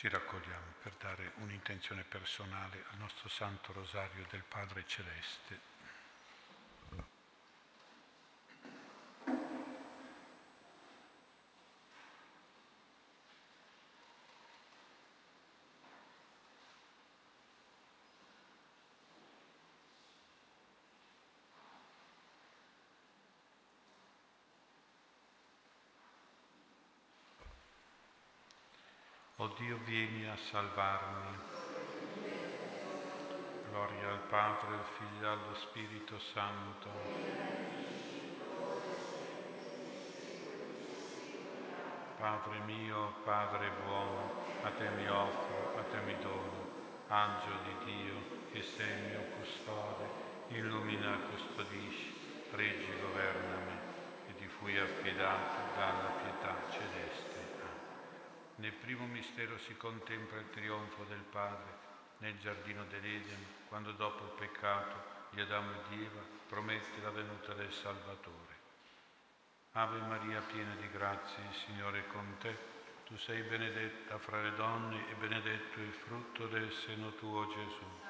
Ci raccogliamo per dare un'intenzione personale al nostro Santo Rosario del Padre Celeste. O Dio, vieni a salvarmi. Gloria al Padre, al Figlio e allo Spirito Santo. Padre mio, Padre buono, a te mi offro, a te mi dono. Angelo di Dio, che sei mio custode, illumina e custodisci, reggi, governami, e ti fui affidato dalla pietà celeste. Nel primo mistero si contempla il trionfo del Padre nel giardino dell'Eden, quando dopo il peccato di Adamo e di Eva promette la venuta del Salvatore. Ave Maria piena di grazie, il Signore è con te. Tu sei benedetta fra le donne e benedetto il frutto del seno tuo Gesù.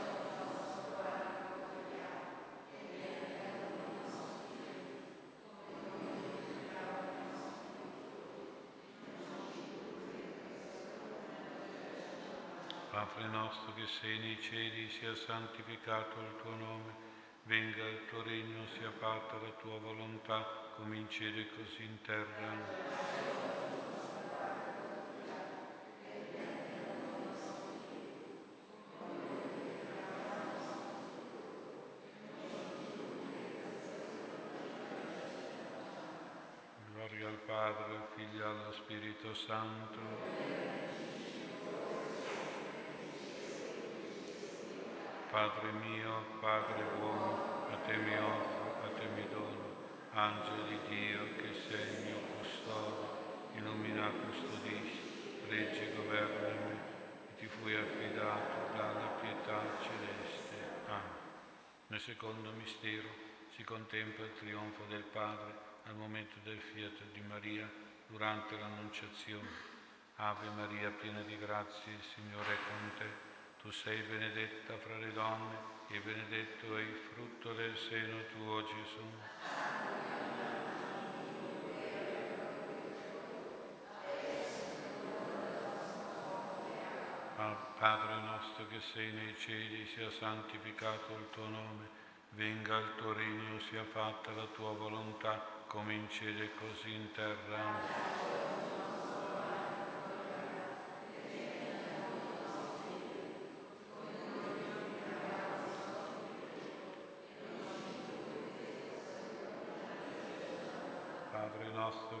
Padre nostro che sei nei cieli, sia santificato il tuo nome, venga il tuo regno, sia fatta la tua volontà, come in cielo e così in terra. Gloria al Padre, al Figlio e allo Spirito Santo. Padre mio, Padre buono, a te mi offro, a te mi dono, angelo di Dio che sei il mio custode, illumina, custodisci, reggi e governami, e ti fui affidato dalla pietà celeste. Amen. Nel secondo mistero si contempla il trionfo del Padre al momento del fiat di Maria durante l'annunciazione. Ave Maria, piena di grazie, il Signore è con te. Tu sei benedetta fra le donne e benedetto è il frutto del seno tuo, Gesù. Padre nostro che sei nei cieli, sia santificato il tuo nome, venga il tuo regno, sia fatta la tua volontà come in cielo e così in terra. Padre nostro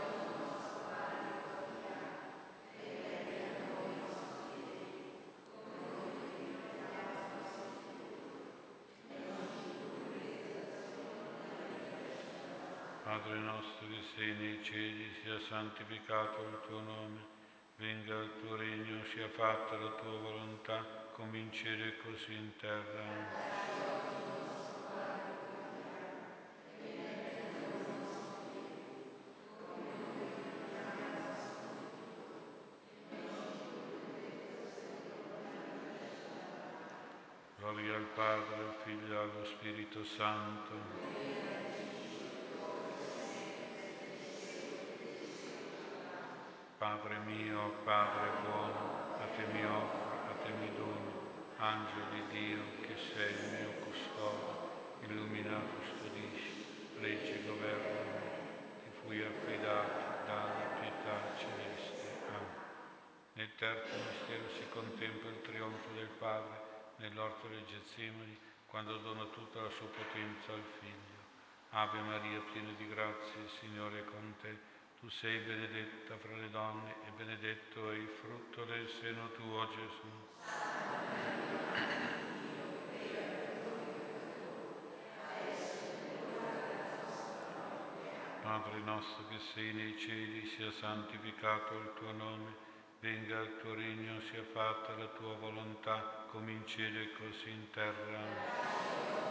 Padre nostro che sei nei cieli, sia santificato il tuo nome, venga il tuo regno, sia fatta la tua volontà, come in cielo e così in terra. Gloria al Padre, al Figlio e allo Spirito Santo. Padre mio, Padre buono, a te mi offro, a te mi dono, angelo di Dio che sei il mio custode, illumina, custodisci, regge, governa, ti fui affidato dalla pietà celeste. Amen. Nel terzo mistero si contempla il trionfo del Padre nell'orto del Getsemani, quando dona tutta la sua potenza al Figlio. Ave Maria, piena di grazie, il Signore è con te. Tu sei benedetta fra le donne e benedetto è il frutto del seno tuo, Gesù. Padre nostro che sei nei cieli, sia santificato il tuo nome, venga il tuo regno, sia fatta la tua volontà, come in cielo e così in terra.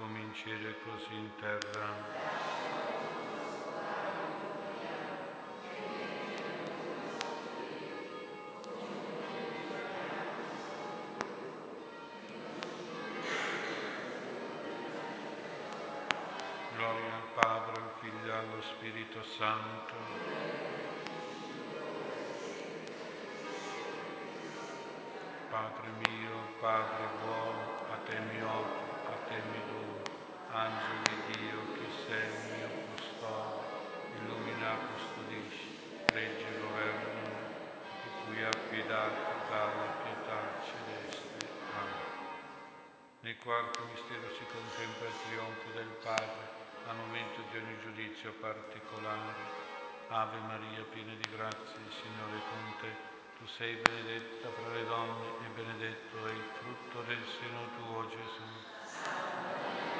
come in cielo e così in terra. Gloria al Padre, al Figlio e allo Spirito Santo Padre mio, Padre buono, a te mi offro, a te mi dono, angelo di Dio che sei il mio custode, illumina, custodisci, regge e governa, di cui affidato dalla pietà celeste. Amen. Nel quarto mistero si contempla il trionfo del Padre al momento di ogni giudizio particolare. Ave Maria, piena di grazia, il Signore è con te Tu sei benedetta fra le donne e benedetto è il frutto del seno tuo, Gesù.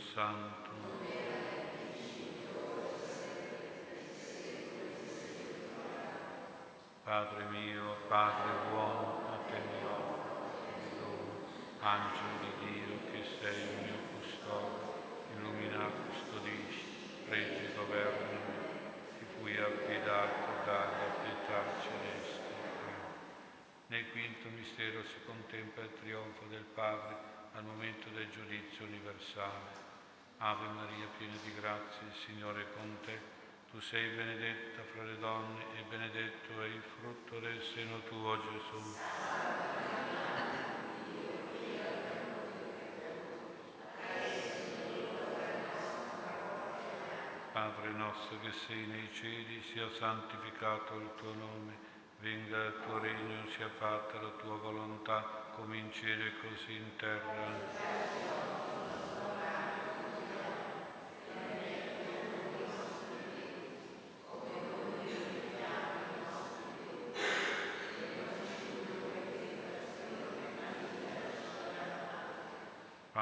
Santo. Padre mio, Padre buono, a te mi offro, angelo di Dio che sei il mio custode, illumina, custodisci, reggi, governami, ti fui affidato dalla pietà celeste. Nel quinto mistero si contempla il trionfo del Padre al momento del giudizio universale. Ave Maria, piena di grazia, il Signore è con te. Tu sei benedetta fra le donne e benedetto è il frutto del seno tuo, Gesù. Padre nostro che sei nei cieli, sia santificato il tuo nome, venga il tuo regno, sia fatta la tua volontà, come in cielo e così in terra.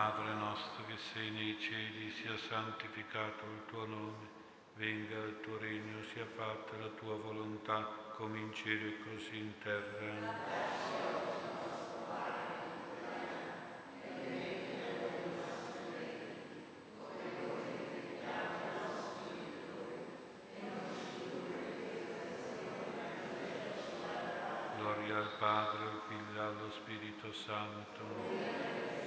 Padre nostro che sei nei cieli, sia santificato il tuo nome, venga il tuo regno, sia fatta la tua volontà come in cielo e così in terra. Gloria al Padre, al Figlio e allo Spirito Santo.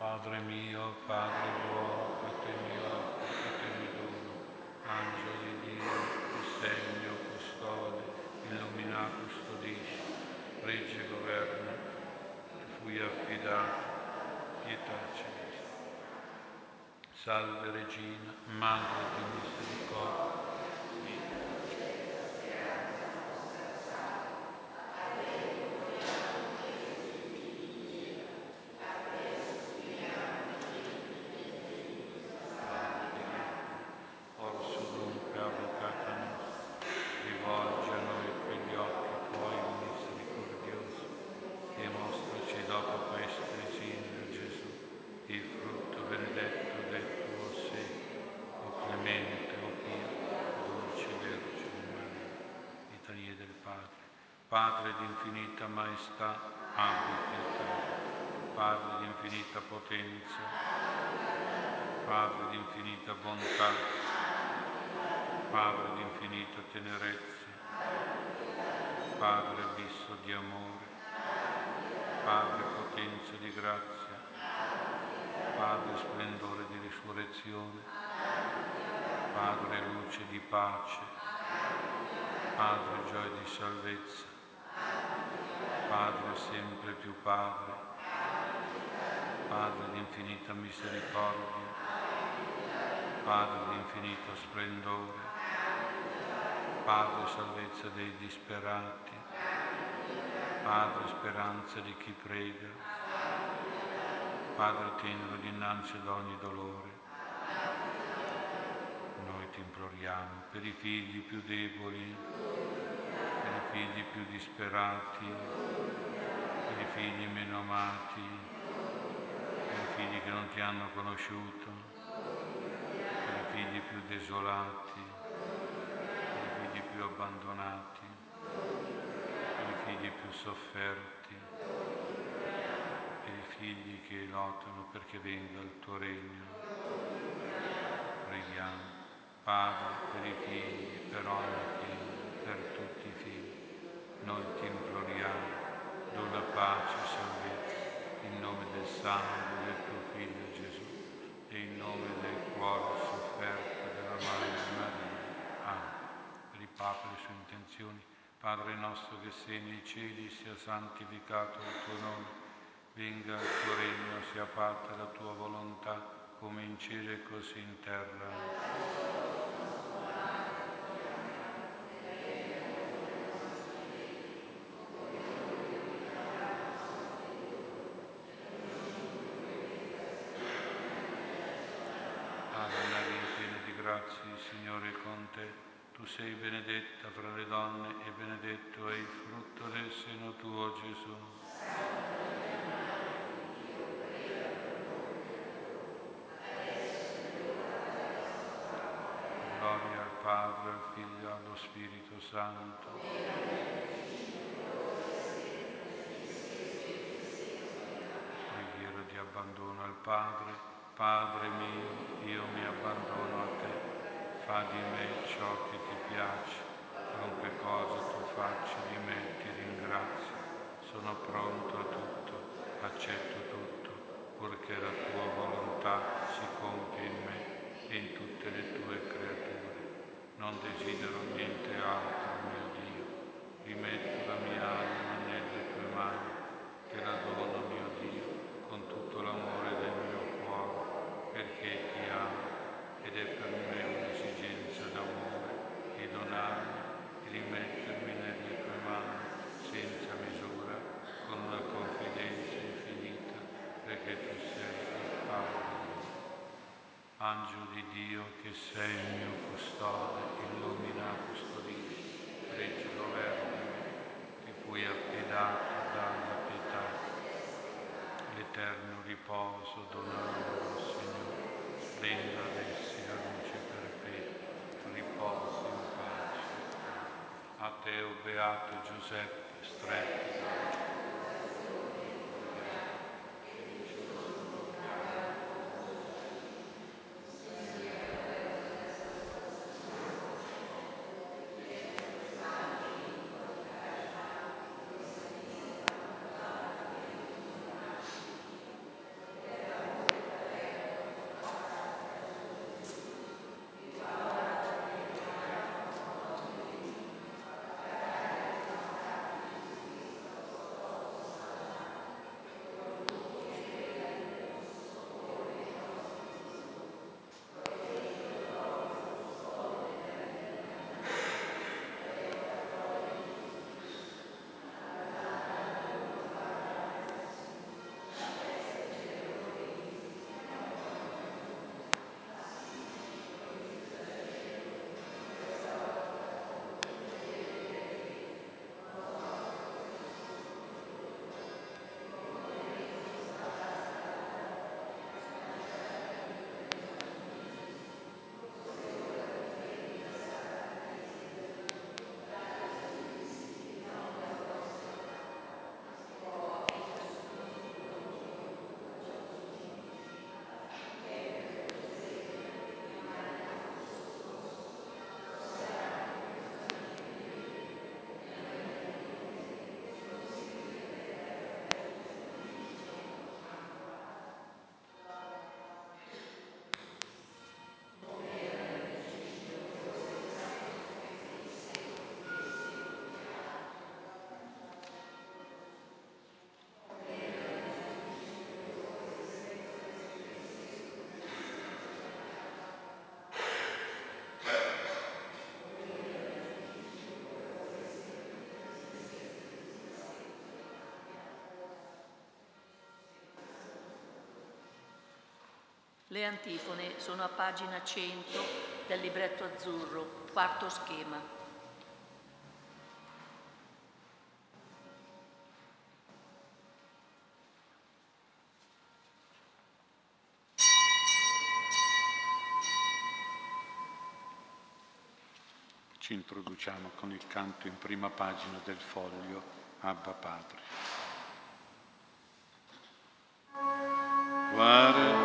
Padre mio, Padre buono, a te mio angelo di Dio, segno, custode, illumina, custodisci, regge, governa, fui affidato, pietà celeste. Salve Regina, Madre di Padre di infinita maestà, abbi pietà. Padre di infinita potenza, Padre di infinita bontà, Padre di infinita tenerezza, Padre abisso di amore, Padre potenza di grazia, Padre splendore di risurrezione, Padre luce di pace, Padre gioia di salvezza, Padre sempre più Padre, Padre di infinita misericordia, Padre di infinito splendore, Padre salvezza dei disperati, Padre speranza di chi prega, Padre tenero dinanzi ad ogni dolore. Noi ti imploriamo per i figli più deboli, figli più disperati, per i figli meno amati, per i figli che non ti hanno conosciuto, per i figli più desolati, per i figli più abbandonati, per i figli più sofferti, per i figli che lottano perché venga il tuo regno. Preghiamo, Padre, per i figli, per ogni figlio, per tutti i figli. Noi ti imploriamo, dona pace e salvezza, in nome del sangue del tuo Figlio Gesù e in nome del cuore sofferto della Madre Maria. Amen. Per il Papa e le sue intenzioni, Padre nostro che sei nei cieli, sia santificato il tuo nome, venga il tuo regno, sia fatta la tua volontà, come in cielo e così in terra. Ave Maria, piena di grazia, il Signore è con te. Tu sei benedetta fra le donne e benedetto è il frutto del seno tuo, Gesù. Gloria al Padre, al Figlio e allo Spirito Santo. Preghiera di abbandono al Padre. Padre mio, io mi abbandono a te. Fa di me ciò che ti piace. Qualunque cosa tu faccia di me ti ringrazio. Sono pronto a tutto, accetto tutto, purché la tua volontà si compia in me e in tutte le tue creature. Non desidero niente altro, mio Dio. Rimetto la mia anima nelle tue mani, te la dono, mio Dio, con tutto l'amore del mio cuore, perché ti amo ed è per me un'esigenza d'amore e donarmi e rimettermi nelle tue mani senza misura, con una confidenza infinita, perché tu sei il Padre. Angelo di Dio che sei il mio custode, illumina, custodisci, regge, governami, ti fui affidato dalla pietà. L'eterno riposo donalo, Signore, splenda ad essi la luce perpetua, riposi in pace. A te, o Beato Giuseppe, stretto Le antifone sono a pagina 100 del libretto azzurro, quarto schema. Ci introduciamo con il canto in prima pagina del foglio Abba Padre. Guardami.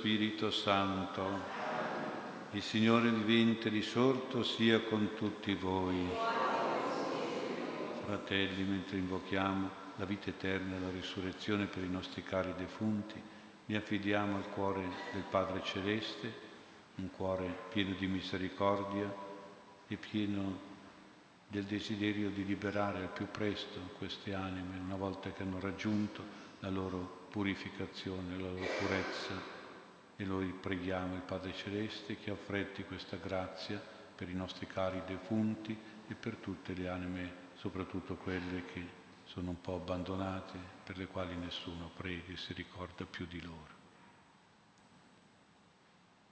Spirito Santo. Il Signore vivente risorto sia con tutti voi. Fratelli, mentre invochiamo la vita eterna e la risurrezione per i nostri cari defunti, mi affidiamo al cuore del Padre Celeste, un cuore pieno di misericordia e pieno del desiderio di liberare al più presto queste anime una volta che hanno raggiunto la loro purificazione, la loro purezza. E noi preghiamo il Padre Celeste che affretti questa grazia per i nostri cari defunti e per tutte le anime, soprattutto quelle che sono un po' abbandonate, per le quali nessuno prega e si ricorda più di loro.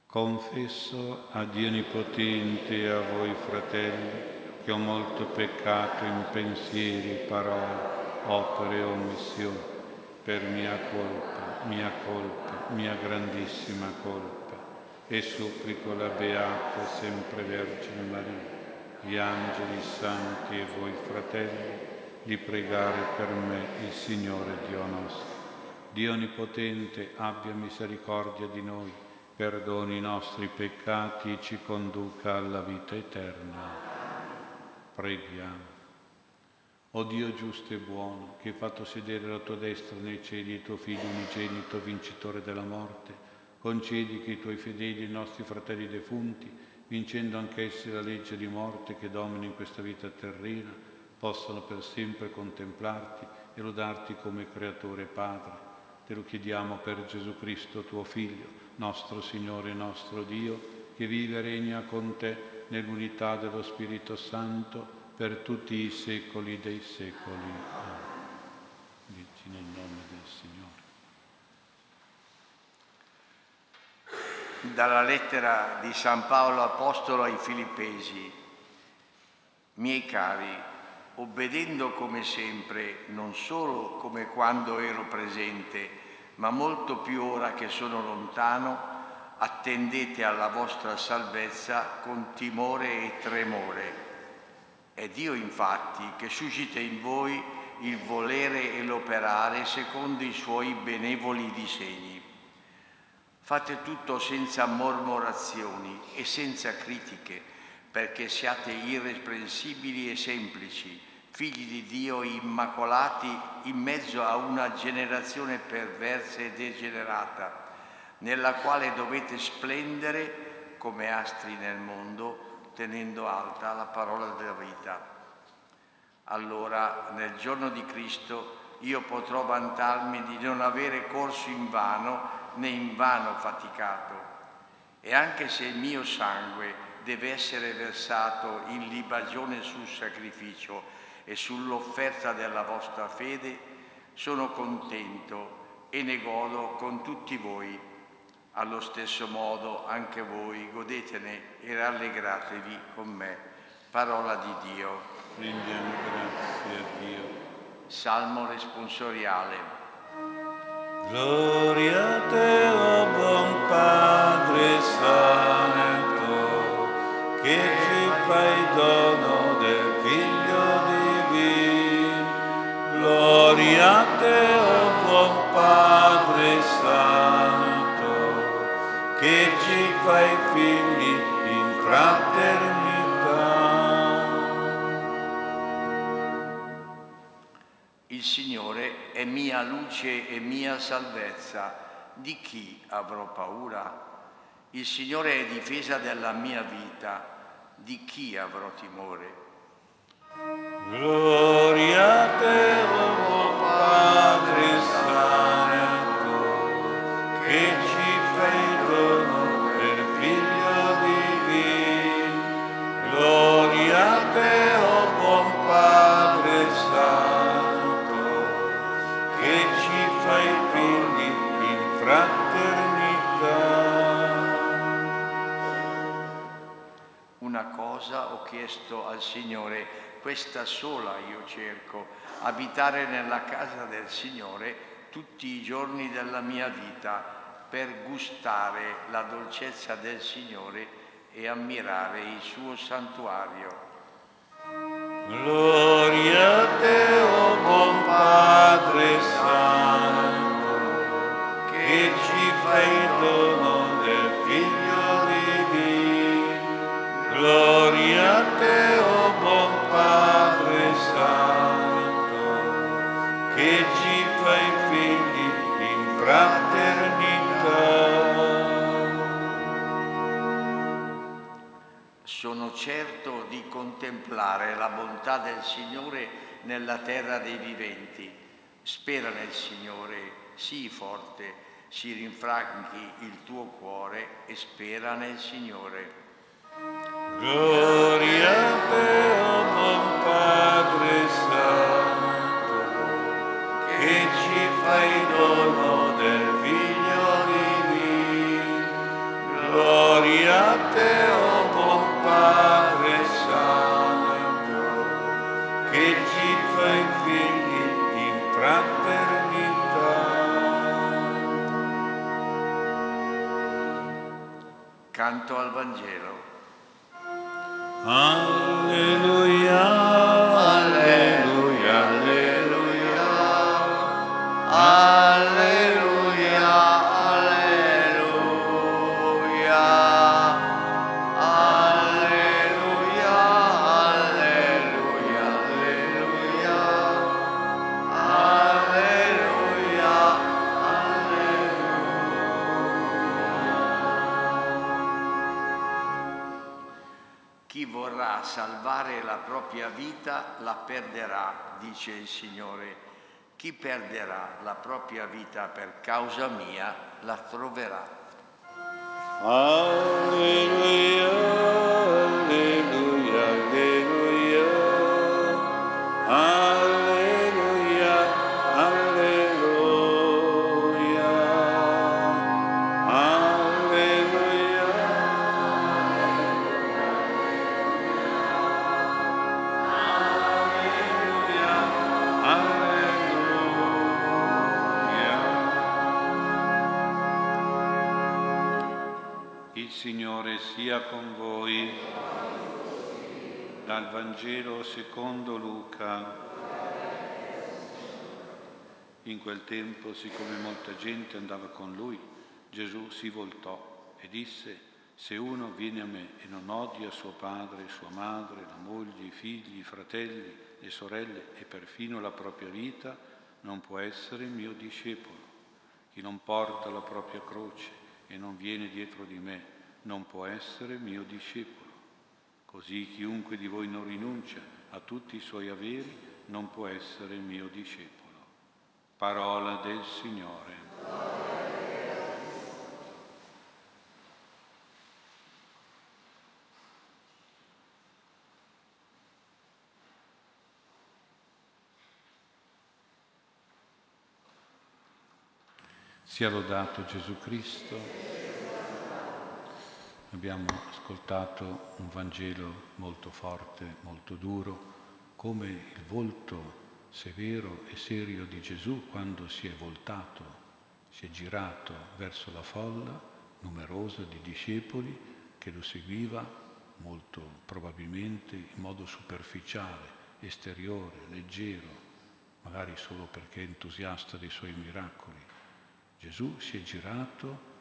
Confesso a Dio Onnipotente e a voi fratelli che ho molto peccato in pensieri, parole, opere e omissioni, per mia colpa, mia colpa, mia grandissima colpa, e supplico la Beata sempre Vergine Maria, gli angeli santi e voi fratelli, di pregare per me il Signore Dio nostro. Dio Onnipotente abbia misericordia di noi, perdoni i nostri peccati e ci conduca alla vita eterna. Preghiamo. O Dio giusto e buono, che hai fatto sedere alla tua destra nei cieli il tuo Figlio unigenito, vincitore della morte, concedi che i tuoi fedeli, i nostri fratelli defunti, vincendo anch'essi la legge di morte che domina in questa vita terrena, possano per sempre contemplarti e lodarti come Creatore e Padre. Te lo chiediamo per Gesù Cristo, tuo Figlio, nostro Signore e nostro Dio, che vive e regna con te nell'unità dello Spirito Santo per tutti i secoli dei secoli. Amen. Dici nel nome del Signore. Dalla lettera di San Paolo Apostolo ai Filippesi. Miei cari, obbedendo come sempre, non solo come quando ero presente, ma molto più ora che sono lontano, attendete alla vostra salvezza con timore e tremore. È Dio infatti che suscita in voi il volere e l'operare secondo i suoi benevoli disegni. Fate tutto senza mormorazioni e senza critiche, perché siate irreprensibili e semplici, figli di Dio immacolati in mezzo a una generazione perversa e degenerata nella quale dovete splendere come astri nel mondo, tenendo alta la parola della vita. Allora, nel giorno di Cristo, io potrò vantarmi di non avere corso in vano né in vano faticato. E anche se il mio sangue deve essere versato in libagione sul sacrificio e sull'offerta della vostra fede, sono contento e ne godo con tutti voi allo stesso modo anche voi godetene e rallegratevi con me. Parola di Dio. Rendiamo grazie a Dio. Salmo responsoriale. Gloria a te, o oh buon Padre Santo, che ci fai dono del Figlio divino. Gloria a te, o oh buon Padre Santo che ci fai figli in fraternità. Il Signore è mia luce e mia salvezza. Di chi avrò paura? Il Signore è difesa della mia vita. Di chi avrò timore? Gloria a te, chiesto al Signore, questa sola io cerco, abitare nella casa del Signore tutti i giorni della mia vita per gustare la dolcezza del Signore e ammirare il suo santuario. Gloria a te, oh buon Padre contemplare la bontà del Signore nella terra dei viventi. Spera nel Signore, sii forte, si rinfranchi il tuo cuore e spera nel Signore. Gloria a te, oh buon Padre Santo, che ci fai dono del Figlio divino. Gloria a te, oh buon Padre Canto al Vangelo. Alleluia, alleluia, alleluia. Alleluia, la perderà, dice il Signore. Chi perderà la propria vita per causa mia la troverà. Alleluia, con voi. Dal Vangelo secondo Luca. In quel tempo, siccome molta gente andava con lui, Gesù si voltò e disse, se uno viene a me e non odia suo padre, sua madre, la moglie, i figli, i fratelli, le sorelle e perfino la propria vita, non può essere mio discepolo. Chi non porta la propria croce e non viene dietro di me non può essere mio discepolo. Così chiunque di voi non rinuncia a tutti i suoi averi non può essere mio discepolo. Parola del Signore. Sia lodato Gesù Cristo. Abbiamo ascoltato un Vangelo molto forte, molto duro, come il volto severo e serio di Gesù quando si è voltato, si è girato verso la folla numerosa di discepoli che lo seguiva molto probabilmente in modo superficiale, esteriore, leggero, magari solo perché entusiasta dei suoi miracoli. Gesù si è girato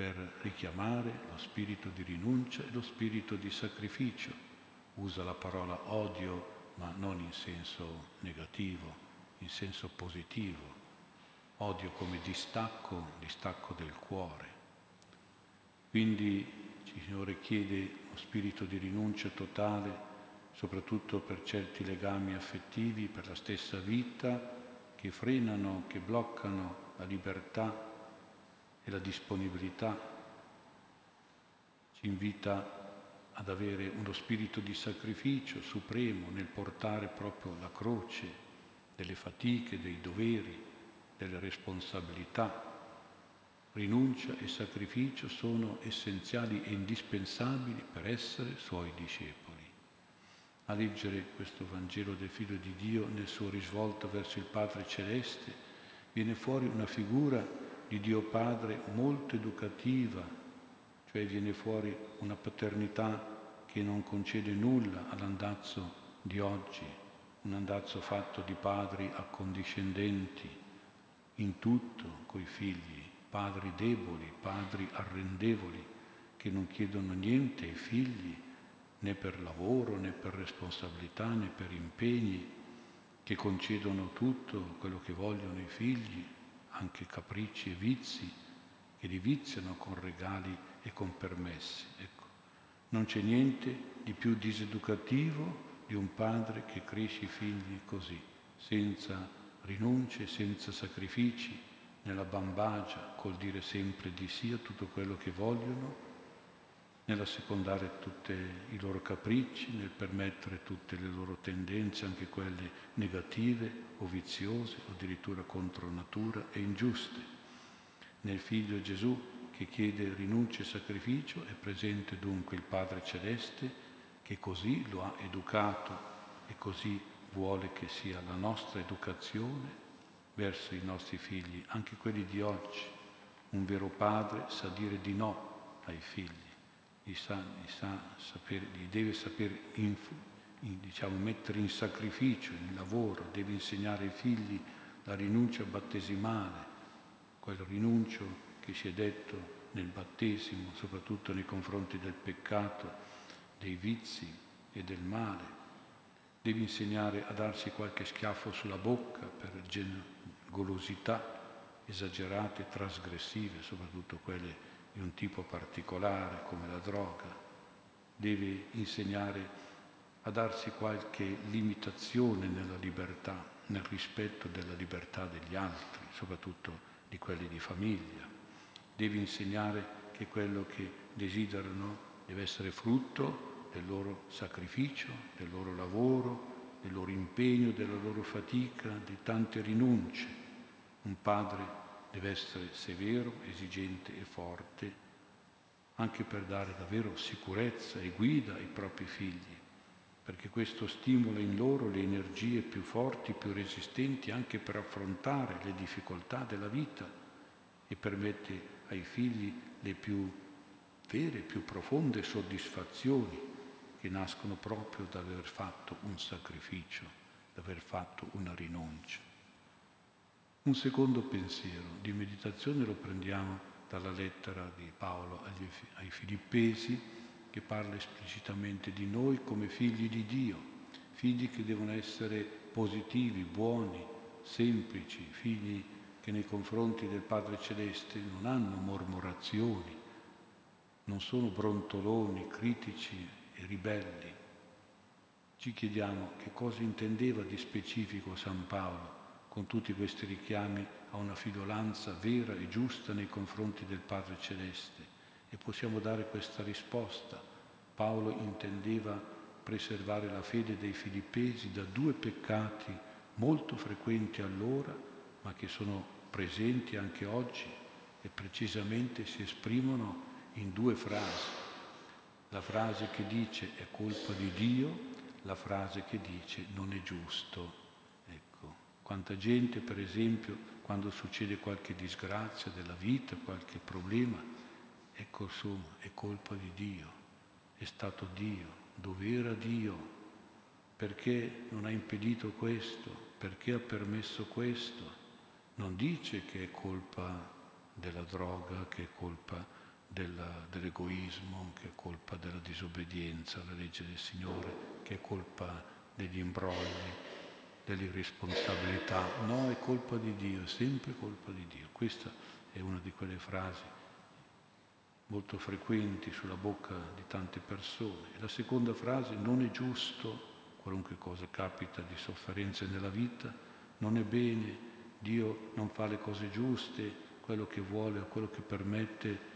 per richiamare lo spirito di rinuncia e lo spirito di sacrificio. Usa la parola odio, ma non in senso negativo, in senso positivo. Odio come distacco, distacco del cuore. Quindi il Signore chiede uno spirito di rinuncia totale, soprattutto per certi legami affettivi, per la stessa vita, che frenano, che bloccano la libertà la disponibilità. Ci invita ad avere uno spirito di sacrificio supremo nel portare proprio la croce delle fatiche, dei doveri, delle responsabilità. Rinuncia e sacrificio sono essenziali e indispensabili per essere suoi discepoli. A leggere questo Vangelo del Figlio di Dio nel suo risvolto verso il Padre Celeste, viene fuori una figura di Dio Padre molto educativa, cioè viene fuori una paternità che non concede nulla all'andazzo di oggi, un andazzo fatto di padri accondiscendenti in tutto coi figli, padri deboli, padri arrendevoli, che non chiedono niente ai figli, né per lavoro, né per responsabilità, né per impegni, che concedono tutto quello che vogliono i figli, anche capricci e vizi, che li viziano con regali e con permessi. Ecco, Non c'è niente di più diseducativo di un padre che cresce i figli così, senza rinunce, senza sacrifici, nella bambagia, col dire sempre di sì a tutto quello che vogliono, nell'assecondare tutti i loro capricci, nel permettere tutte le loro tendenze, anche quelle negative o viziose o addirittura contro natura e ingiuste. Nel figlio Gesù che chiede rinuncia e sacrificio è presente dunque il Padre Celeste che così lo ha educato e così vuole che sia la nostra educazione verso i nostri figli, anche quelli di oggi. Un vero padre sa dire di no ai figli, li, sa, li, sa sapere, li deve sapere in, in, diciamo, mettere in sacrificio, in lavoro, deve insegnare ai figli la rinuncia battesimale, quel rinuncio che si è detto nel battesimo, soprattutto nei confronti del peccato, dei vizi e del male. Devi insegnare a darsi qualche schiaffo sulla bocca per golosità esagerate, trasgressive, soprattutto quelle di un tipo particolare come la droga. Devi insegnare a darsi qualche limitazione nella libertà, nel rispetto della libertà degli altri, soprattutto di quelli di famiglia. Devi insegnare che quello che desiderano deve essere frutto del loro sacrificio, del loro lavoro, del loro impegno, della loro fatica, di tante rinunce. Un padre deve essere severo, esigente e forte, anche per dare davvero sicurezza e guida ai propri figli, perché questo stimola in loro le energie più forti, più resistenti anche per affrontare le difficoltà della vita e permette ai figli le più vere, più profonde soddisfazioni che nascono proprio dall'aver fatto un sacrificio, dall'aver fatto una rinuncia. Un secondo pensiero di meditazione lo prendiamo dalla lettera di Paolo agli, ai Filippesi che parla esplicitamente di noi come figli di Dio, figli che devono essere positivi, buoni, semplici, figli che nei confronti del Padre Celeste non hanno mormorazioni, non sono brontoloni, critici e ribelli. Ci chiediamo che cosa intendeva di specifico San Paolo con tutti questi richiami a una fidolanza vera e giusta nei confronti del Padre Celeste e possiamo dare questa risposta. Paolo intendeva preservare la fede dei filippesi da due peccati molto frequenti allora, ma che sono presenti anche oggi e precisamente si esprimono in due frasi la frase che dice è colpa di Dio, la frase che dice non è giusto. Quanta gente per esempio quando succede qualche disgrazia della vita, qualche problema, ecco insomma è colpa di Dio, è stato Dio, dov'era Dio, perché non ha impedito questo, perché ha permesso questo. Non dice che è colpa della droga, che è colpa della, dell'egoismo, che è colpa della disobbedienza alla legge del Signore, che è colpa degli imbrogli, dell'irresponsabilità. No, è colpa di Dio, è sempre colpa di Dio. Questa è una di quelle frasi molto frequenti sulla bocca di tante persone. La seconda frase, non è giusto, qualunque cosa capita di sofferenze nella vita, non è bene, Dio non fa le cose giuste, quello che vuole o quello che permette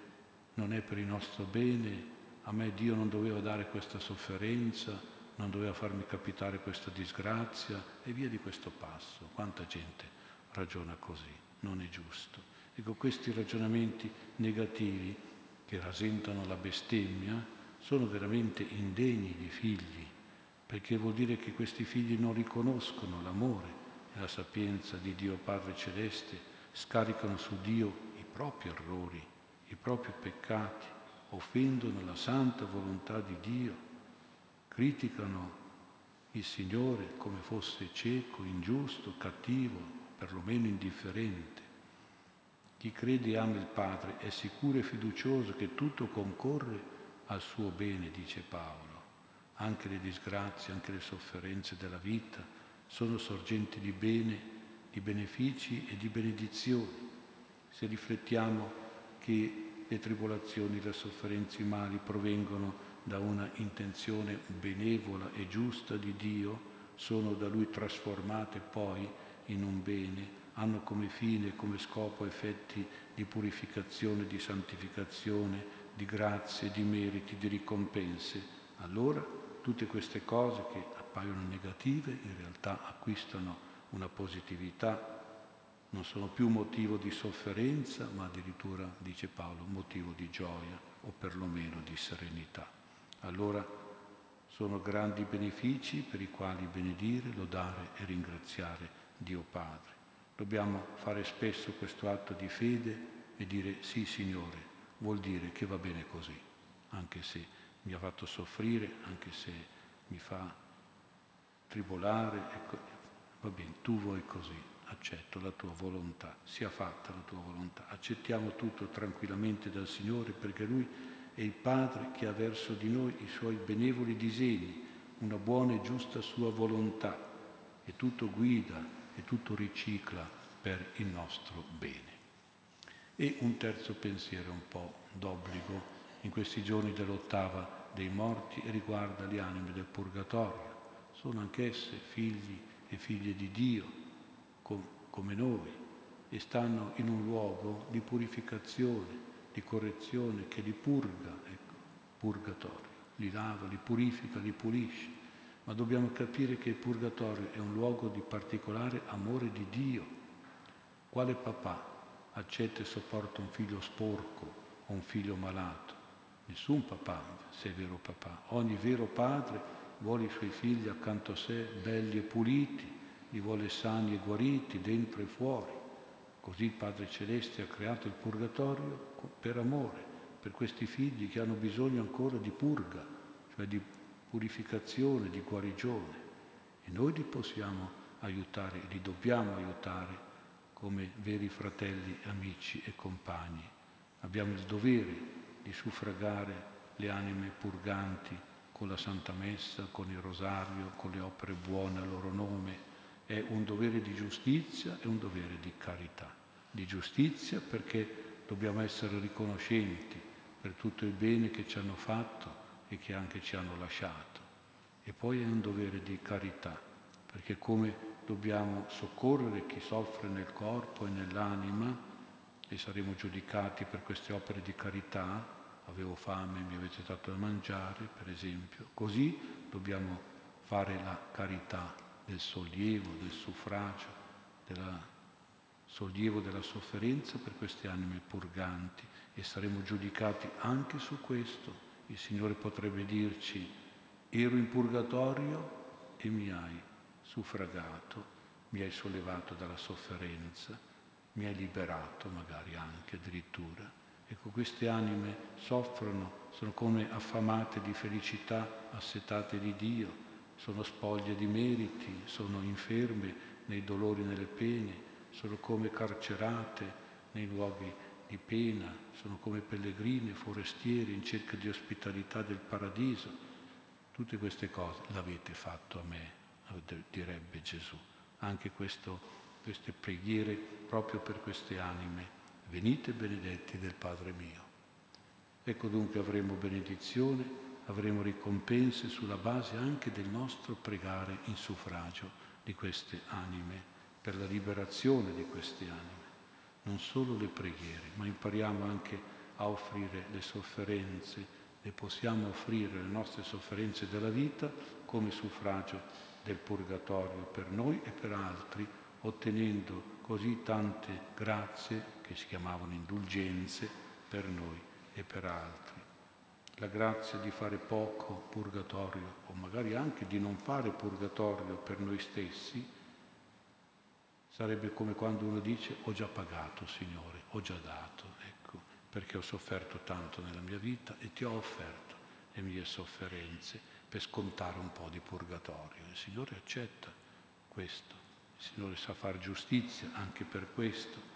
non è per il nostro bene, a me Dio non doveva dare questa sofferenza, non doveva farmi capitare questa disgrazia e via di questo passo. Quanta gente ragiona così, non è giusto. Ecco, questi ragionamenti negativi che rasentano la bestemmia sono veramente indegni di figli, perché vuol dire che questi figli non riconoscono l'amore e la sapienza di Dio Padre Celeste, scaricano su Dio i propri errori i propri peccati, offendono la santa volontà di Dio, criticano il Signore come fosse cieco, ingiusto, cattivo, perlomeno indifferente. Chi crede e ama il Padre è sicuro e fiducioso che tutto concorre al suo bene, dice Paolo. Anche le disgrazie, anche le sofferenze della vita sono sorgenti di bene, di benefici e di benedizioni. Se riflettiamo che le tribolazioni, le sofferenze, i mali provengono da una intenzione benevola e giusta di Dio sono da Lui trasformate poi in un bene, hanno come fine, come scopo effetti di purificazione, di santificazione, di grazie, di meriti, di ricompense, allora tutte queste cose che appaiono negative in realtà acquistano una positività, non sono più motivo di sofferenza, ma addirittura, dice Paolo, motivo di gioia o perlomeno di serenità. Allora sono grandi benefici per i quali benedire, lodare e ringraziare Dio Padre. Dobbiamo fare spesso questo atto di fede e dire sì Signore, vuol dire che va bene così, anche se mi ha fatto soffrire, anche se mi fa tribolare, ecco, va bene, tu vuoi così, accetto la tua volontà, sia fatta la tua volontà, accettiamo tutto tranquillamente dal Signore perché Lui è il Padre che ha verso di noi i suoi benevoli disegni, una buona e giusta sua volontà e tutto guida e tutto ricicla per il nostro bene. E un terzo pensiero un po' d'obbligo in questi giorni dell'ottava dei morti riguarda le anime del purgatorio. Sono anch'esse figli e figlie di Dio, com- come noi, e stanno in un luogo di purificazione, di correzione che li purga, ecco, purgatorio, li lava, li purifica, li pulisce. Ma dobbiamo capire che il purgatorio è un luogo di particolare amore di Dio. Quale papà accetta e sopporta un figlio sporco o un figlio malato. Nessun papà, se è vero papà. Ogni vero padre vuole i suoi figli accanto a sé belli e puliti, li vuole sani e guariti, dentro e fuori. Così il Padre Celeste ha creato il purgatorio per amore, per questi figli che hanno bisogno ancora di purga, cioè di purificazione, di guarigione. E noi li possiamo aiutare, li dobbiamo aiutare come veri fratelli, amici e compagni. Abbiamo il dovere di suffragare le anime purganti con la Santa Messa, con il Rosario, con le opere buone a loro nome. È un dovere di giustizia e un dovere di carità. Di giustizia perché dobbiamo essere riconoscenti per tutto il bene che ci hanno fatto e che anche ci hanno lasciato. E poi è un dovere di carità, perché come dobbiamo soccorrere chi soffre nel corpo e nell'anima e saremo giudicati per queste opere di carità, avevo fame, mi avete dato da mangiare, per esempio. Così dobbiamo fare la carità del sollievo, del suffragio, del sollievo della sofferenza per queste anime purganti e saremo giudicati anche su questo. Il Signore potrebbe dirci, ero in purgatorio e mi hai suffragato, mi hai sollevato dalla sofferenza, mi hai liberato magari anche addirittura. Ecco, queste anime soffrono, sono come affamate di felicità, assetate di Dio, sono spoglie di meriti, sono inferme nei dolori e nelle pene, sono come carcerate nei luoghi di pena, sono come pellegrine, forestieri in cerca di ospitalità del paradiso. Tutte queste cose l'avete fatto a me, direbbe Gesù. Anche questo, queste preghiere proprio per queste anime. Venite benedetti del Padre mio. Ecco dunque avremo benedizione, avremo ricompense sulla base anche del nostro pregare in suffragio di queste anime, per la liberazione di queste anime. Non solo le preghiere, ma impariamo anche a offrire le sofferenze, le possiamo offrire le nostre sofferenze della vita come suffragio del purgatorio per noi e per altri, ottenendo così tante grazie che si chiamavano indulgenze per noi e per altri. La grazia di fare poco purgatorio o magari anche di non fare purgatorio per noi stessi sarebbe come quando uno dice ho già pagato Signore, ho già dato, ecco, perché ho sofferto tanto nella mia vita e ti ho offerto le mie sofferenze per scontare un po' di purgatorio. Il Signore accetta questo, il Signore sa fare giustizia anche per questo.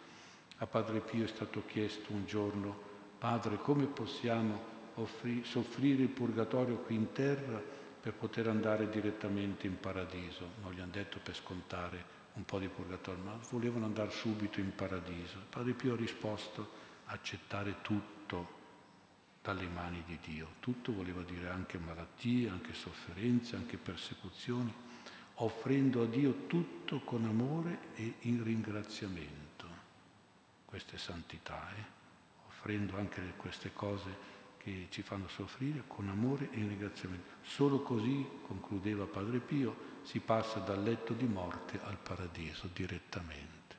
A Padre Pio è stato chiesto un giorno, Padre, come possiamo offri- soffrire il purgatorio qui in terra per poter andare direttamente in paradiso? Non gli hanno detto per scontare un po' di purgatorio, ma volevano andare subito in paradiso. Padre Pio ha risposto, accettare tutto dalle mani di Dio. Tutto voleva dire anche malattie, anche sofferenze, anche persecuzioni, offrendo a Dio tutto con amore e in ringraziamento. Questa è santità, eh? offrendo anche queste cose che ci fanno soffrire con amore e in ringraziamento. Solo così, concludeva Padre Pio, si passa dal letto di morte al paradiso direttamente.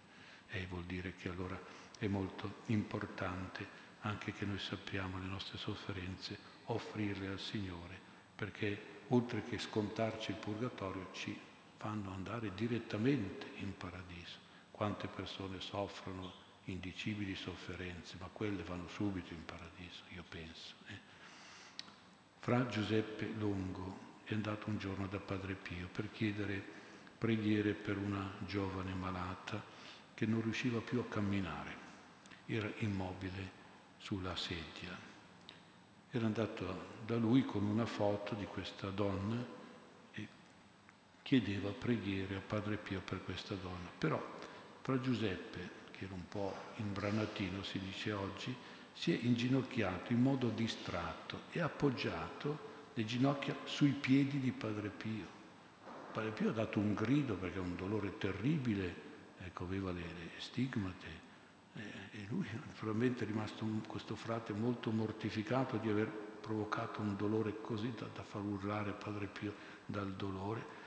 E vuol dire che allora è molto importante anche che noi sappiamo le nostre sofferenze offrirle al Signore, perché oltre che scontarci il purgatorio ci fanno andare direttamente in paradiso. Quante persone soffrono indicibili sofferenze, ma quelle vanno subito in paradiso, io penso. Eh. Fra Giuseppe Longo è andato un giorno da Padre Pio per chiedere preghiere per una giovane malata che non riusciva più a camminare, era immobile sulla sedia. Era andato da lui con una foto di questa donna e chiedeva preghiere a Padre Pio per questa donna. Però fra Giuseppe, che era un po' imbranatino, si dice oggi, si è inginocchiato in modo distratto e appoggiato le ginocchia sui piedi di Padre Pio. Padre Pio ha dato un grido perché è un dolore terribile, ecco, aveva le, le stigmate e lui naturalmente è rimasto un, questo frate molto mortificato di aver provocato un dolore così da, da far urlare Padre Pio dal dolore.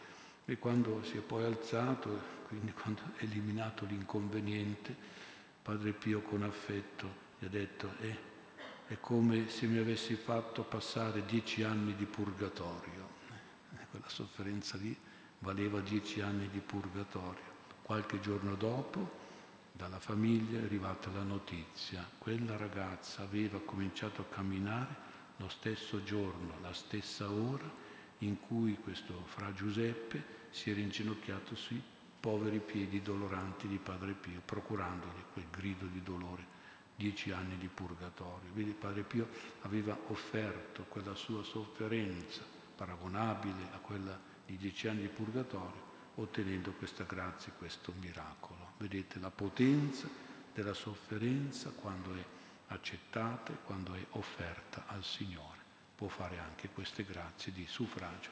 E quando si è poi alzato, quindi quando ha eliminato l'inconveniente, Padre Pio con affetto gli ha detto, eh, è come se mi avessi fatto passare dieci anni di purgatorio. Eh, quella sofferenza lì valeva dieci anni di purgatorio. Qualche giorno dopo dalla famiglia è arrivata la notizia, quella ragazza aveva cominciato a camminare lo stesso giorno, la stessa ora in cui questo fra Giuseppe si era inginocchiato sui poveri piedi doloranti di Padre Pio, procurandogli quel grido di dolore, dieci anni di purgatorio. Vedi, Padre Pio aveva offerto quella sua sofferenza paragonabile a quella di dieci anni di purgatorio, ottenendo questa grazia, questo miracolo. Vedete la potenza della sofferenza quando è accettata, quando è offerta al Signore. Può fare anche queste grazie di suffragio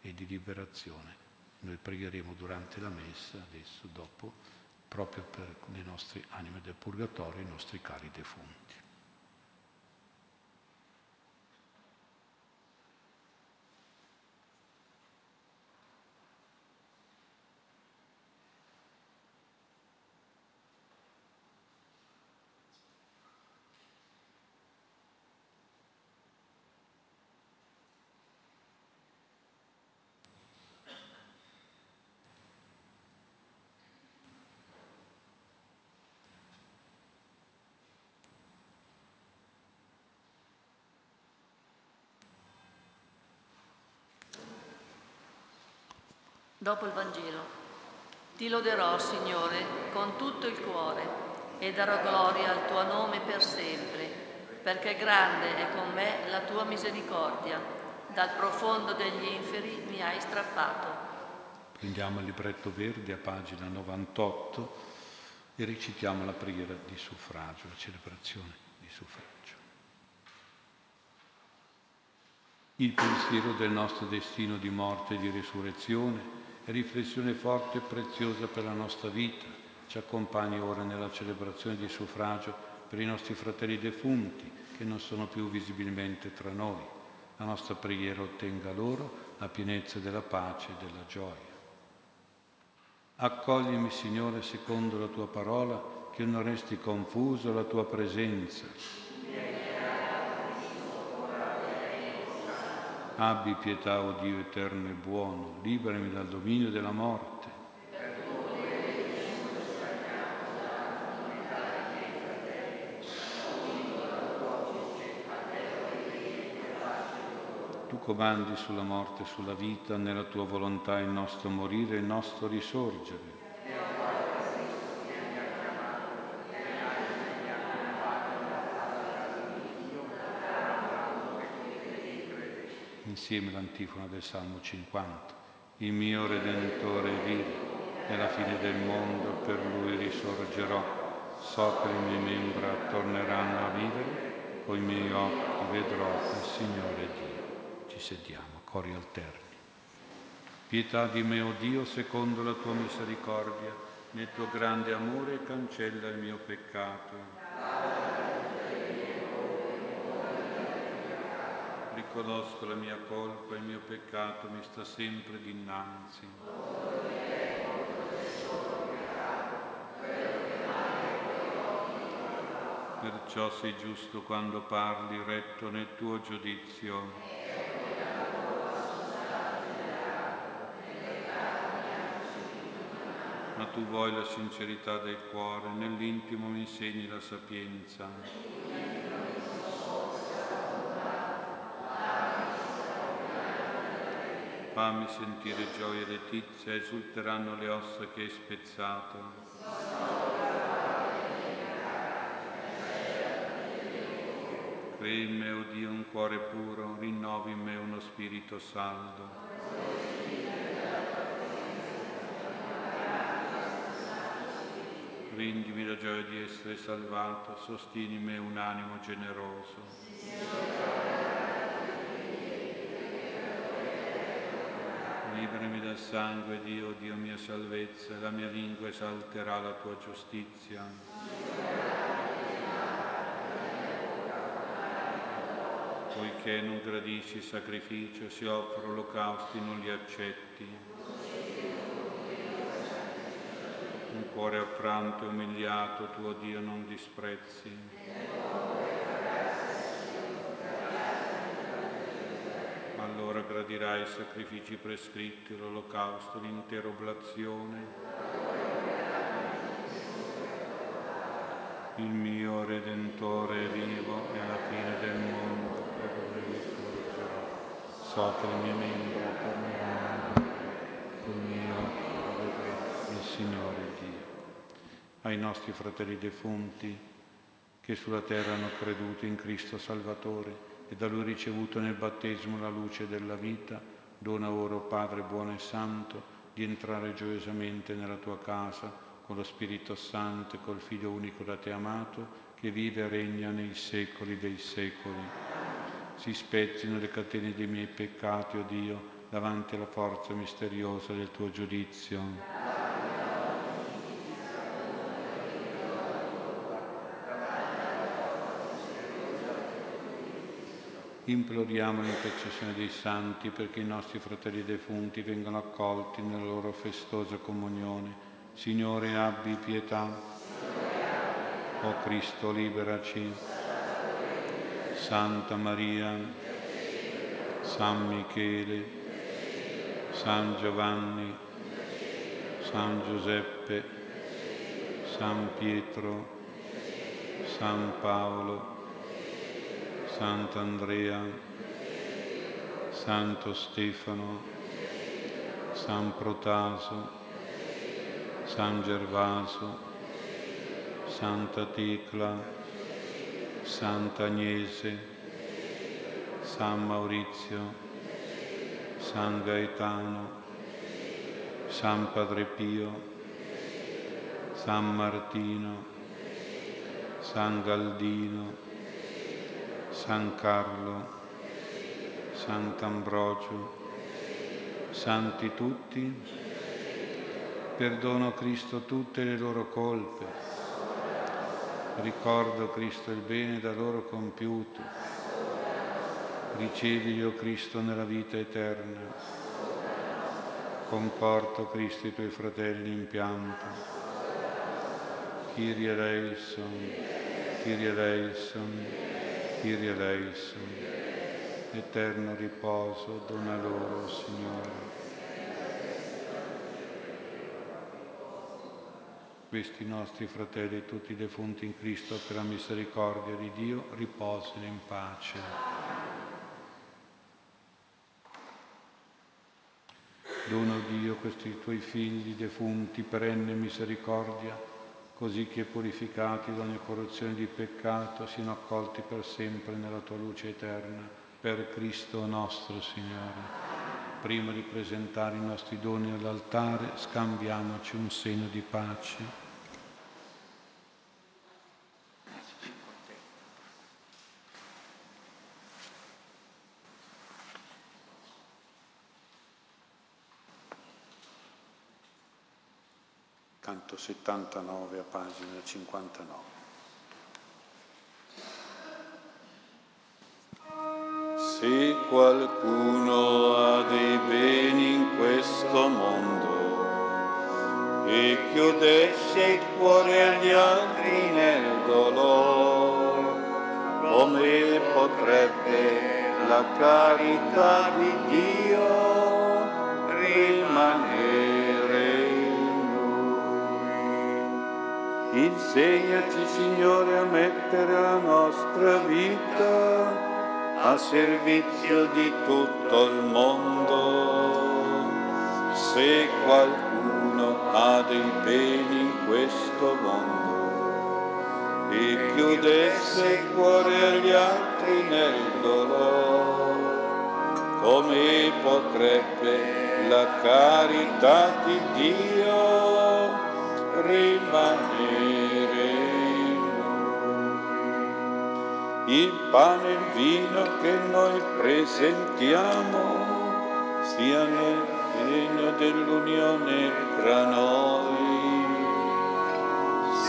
e di liberazione. Noi pregheremo durante la messa, adesso, dopo, proprio per le nostre anime del purgatorio, i nostri cari defunti. Dopo il Vangelo. Ti loderò, Signore, con tutto il cuore e darò gloria al tuo nome per sempre, perché grande è con me la tua misericordia. Dal profondo degli inferi mi hai strappato. Prendiamo il libretto verde a pagina 98 e recitiamo la preghiera di suffragio, la celebrazione di suffragio. Il pensiero del nostro destino di morte e di risurrezione riflessione forte e preziosa per la nostra vita. Ci accompagni ora nella celebrazione di suffragio per i nostri fratelli defunti che non sono più visibilmente tra noi. La nostra preghiera ottenga loro la pienezza della pace e della gioia. Accoglimi, Signore, secondo la tua parola, che non resti confuso la tua presenza Abbi pietà, o oh Dio eterno e buono, liberami dal dominio della morte. Tu comandi sulla morte e sulla vita, nella tua volontà il nostro morire e il nostro risorgere. Insieme l'antifona del Salmo 50. Il mio Redentore vive, e alla fine del mondo per lui risorgerò. So che le mie membra torneranno a vivere coi miei occhi vedrò il Signore Dio. Ci sediamo, cori alterni. Pietà di me, o oh Dio, secondo la tua misericordia, nel tuo grande amore cancella il mio peccato. Riconosco la mia colpa, il mio peccato mi sta sempre dinanzi. Perciò sei giusto quando parli, retto nel tuo giudizio. ma tu vuoi la sincerità del cuore, nell'intimo mi insegni la sapienza. Fammi sentire gioia e letizia, esulteranno le ossa che hai spezzato. Crei in me, o oh Dio, un cuore puro, rinnovi in me uno spirito saldo. Rendimi la gioia di essere salvato, sostieni me un animo generoso. Liberami dal sangue, Dio, Dio mia salvezza, la mia lingua esalterà la tua giustizia. Poiché non gradisci il sacrificio, si offrono olocausti, non li accetti. un cuore affranto e umiliato, tuo Dio non disprezzi. Allora gradirai i sacrifici prescritti, l'olocausto, l'intera. Il mio Redentore è vivo e alla fine del mondo so che le mie membra torneranno, il mio il Signore ai nostri fratelli defunti che sulla terra hanno creduto in Cristo Salvatore e da Lui ricevuto nel battesimo la luce della vita, dona ora, Padre buono e santo, di entrare gioiosamente nella tua casa con lo Spirito Santo e col Figlio unico da te amato, che vive e regna nei secoli dei secoli. Si spezzino le catene dei miei peccati, o oh Dio, davanti alla forza misteriosa del tuo giudizio. Imploriamo l'intercessione dei santi perché i nostri fratelli defunti vengano accolti nella loro festosa comunione. Signore, abbi pietà. O Cristo, liberaci. Santa Maria, San Michele, San Giovanni, San Giuseppe, San Pietro, San Paolo, Sant'Andrea, Santo Stefano, San Protaso, San Gervaso, Santa Tecla, Sant'Agnese, San Maurizio, San Gaetano, San Padre Pio, San Martino, San Galdino, San Carlo, Sant'Ambrogio, santi tutti, perdono Cristo tutte le loro colpe, ricordo Cristo il bene da loro compiuto, ricevili, o Cristo, nella vita eterna, conforto Cristo i tuoi fratelli in pianto, Kyrie eleison, Kyrie eleison, Kyrie eleison, eterno riposo dona loro, Signore. Questi nostri fratelli, tutti defunti in Cristo, per la misericordia di Dio, riposino in pace. Dona Dio questi tuoi figli defunti, perenne misericordia, così che purificati da ogni corruzione di peccato siano accolti per sempre nella tua luce eterna, per Cristo nostro Signore. Prima di presentare i nostri doni all'altare, scambiamoci un segno di pace. Canto 79 a pagina 59. Se qualcuno ha dei beni in questo mondo e chiudesse il cuore agli altri nel dolore, come potrebbe la carità di Dio rimanere Insegnaci, Signore, a mettere la nostra vita a servizio di tutto il mondo. Se qualcuno ha dei beni in questo mondo e chiudesse il cuore agli altri nel dolore, come potrebbe la carità di Dio rimanere? Il pane e il vino che noi presentiamo siano segno dell'unione tra noi.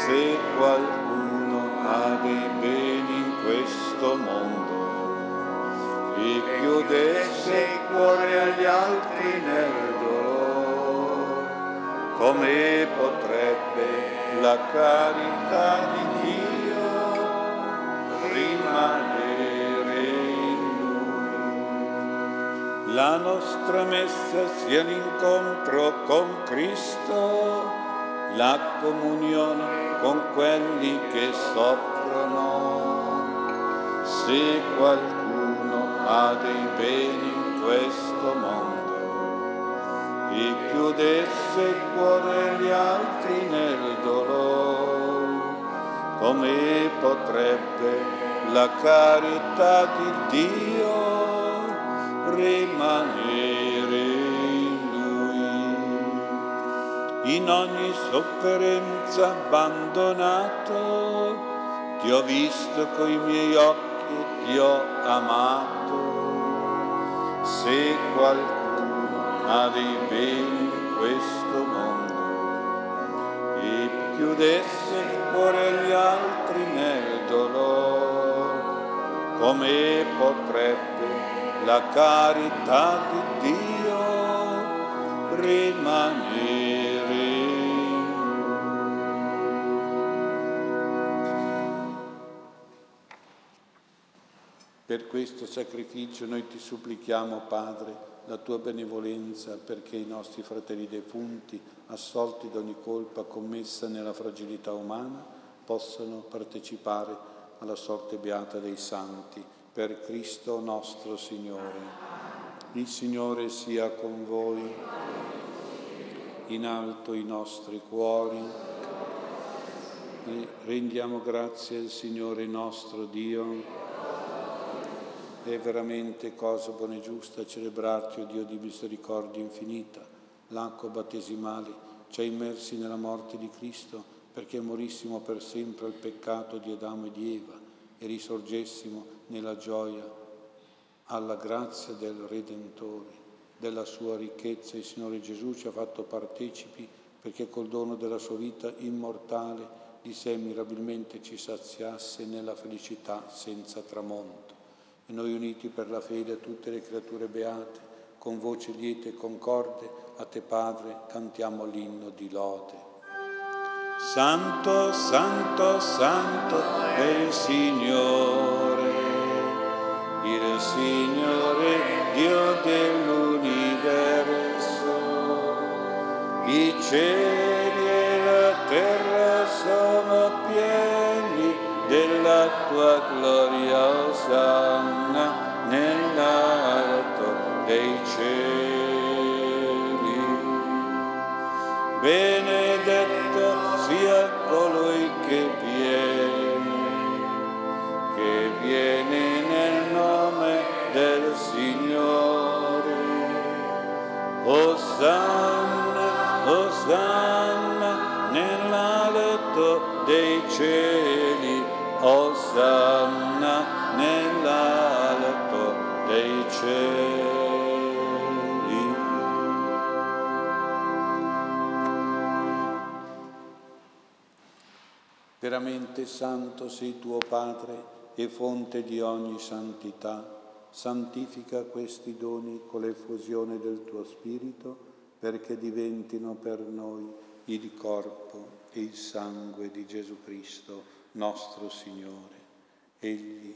Se qualcuno ha dei beni in questo mondo e chiudesse il cuore agli altri nel dolore, come potrebbe la carità di Dio La nostra messa sia l'incontro con Cristo, la comunione con quelli che soffrono. Se qualcuno ha dei beni in questo mondo e chiudesse il cuore agli altri nel dolore, come potrebbe la carità di Dio In ogni sofferenza abbandonato, ti ho visto coi miei occhi, ti ho amato. Se qualcuno ha dei beni in questo mondo e chiudesse il cuore agli altri nel dolore, come potrebbe la carità di Dio rimanere questo sacrificio noi ti supplichiamo, Padre, la tua benevolenza perché i nostri fratelli defunti, assolti da ogni colpa commessa nella fragilità umana, possano partecipare alla sorte beata dei santi, per Cristo nostro Signore. Il Signore sia con voi, in alto i nostri cuori. Rendiamo grazie al Signore nostro Dio. È veramente cosa buona e giusta celebrarti, o oh Dio di misericordia infinita. L'acqua battesimale ci ha immersi nella morte di Cristo perché morissimo per sempre al peccato di Adamo e di Eva e risorgessimo nella gioia alla grazia del Redentore. Della sua ricchezza il Signore Gesù ci ha fatto partecipi perché col dono della sua vita immortale di sé mirabilmente ci saziasse nella felicità senza tramonto. E noi uniti per la fede a tutte le creature beate, con voce lieta e concorde, a te Padre cantiamo l'inno di lode. Santo, santo, santo è il Signore, il Signore Dio dell'universo. I cieli tua gloria, Osanna nell'alto dei cieli. Benedetto sia colui che viene, che viene nel nome del Signore. Osanna, Osanna nell'alto dei cieli, cieli. Veramente santo sei tuo Padre e fonte di ogni santità. Santifica questi doni con l'effusione del tuo Spirito perché diventino per noi il corpo e il sangue di Gesù Cristo, nostro Signore. Egli,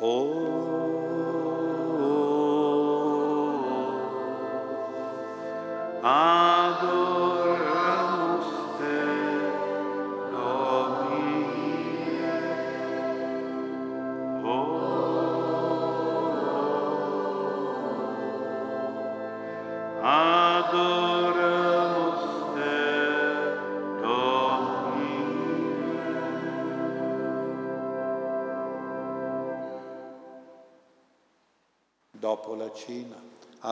Cena,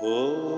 Oh.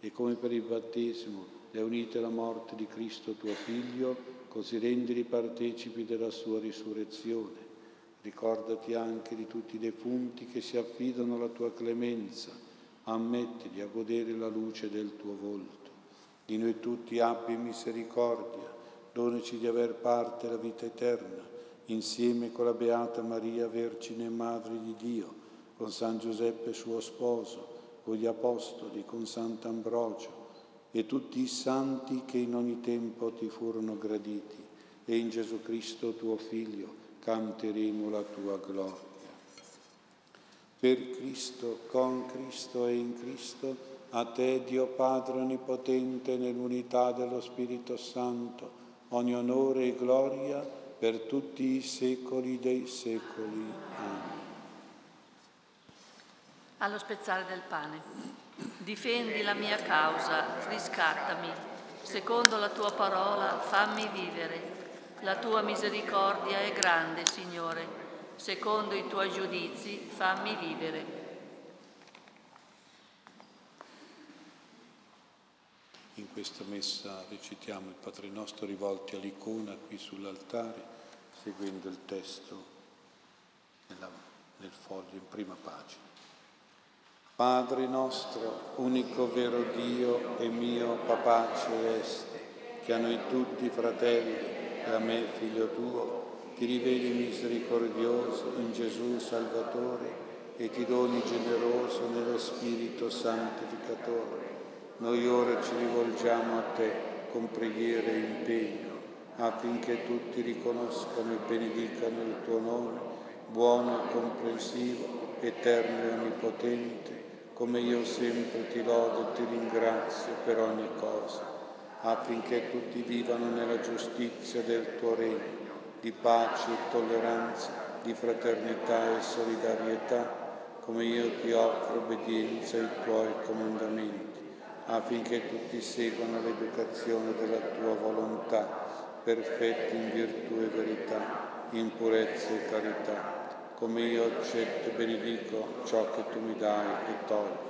e come per il battesimo le unite alla morte di Cristo tuo Figlio, così rendili partecipi della sua risurrezione. Ricordati anche di tutti i defunti che si affidano alla tua clemenza, ammettili a godere la luce del tuo volto. Di noi tutti abbi misericordia, donaci di aver parte la vita eterna, insieme con la Beata Maria, Vergine Madre di Dio, con San Giuseppe suo sposo, con gli Apostoli, con Sant'Ambrogio e tutti i santi che in ogni tempo ti furono graditi e in Gesù Cristo tuo Figlio canteremo la tua gloria. Per Cristo, con Cristo e in Cristo, a te Dio Padre Onnipotente, nell'unità dello Spirito Santo, ogni onore e gloria per tutti i secoli dei secoli. Amen allo spezzare del pane. Difendi la mia causa, riscattami. Secondo la tua parola, fammi vivere. La tua misericordia è grande, Signore. Secondo i tuoi giudizi, fammi vivere. In questa messa recitiamo il Padre nostro rivolti all'icona qui sull'altare, seguendo il testo nella, nel foglio in prima pagina. Padre nostro, unico vero Dio e mio papà celeste, che a noi tutti fratelli e a me figlio tuo, ti riveli misericordioso in Gesù Salvatore e ti doni generoso nello Spirito Santificatore. Noi ora ci rivolgiamo a te con preghiera e impegno affinché tutti riconoscano e benedicano il tuo nome, buono e comprensivo, eterno e onnipotente, come io sempre ti lodo e ti ringrazio per ogni cosa, affinché tutti vivano nella giustizia del tuo regno, di pace e tolleranza, di fraternità e solidarietà, come io ti offro obbedienza ai tuoi comandamenti, affinché tutti seguano l'educazione della tua volontà perfetti in virtù e verità, in purezza e carità, come io accetto e benedico ciò che tu mi dai e togli.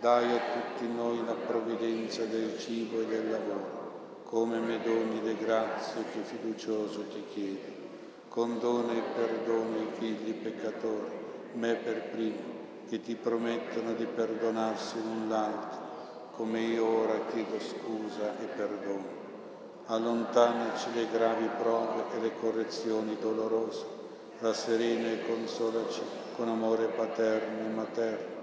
Dai a tutti noi la provvidenza del cibo e del lavoro, come me doni le grazie che fiducioso ti chiedo. Condona e perdona i figli peccatori, me per primo, che ti promettono di perdonarsi l'un l'altro, come io ora chiedo scusa e perdono allontanaci le gravi prove e le correzioni dolorose, rasserena e consolaci con amore paterno e materno,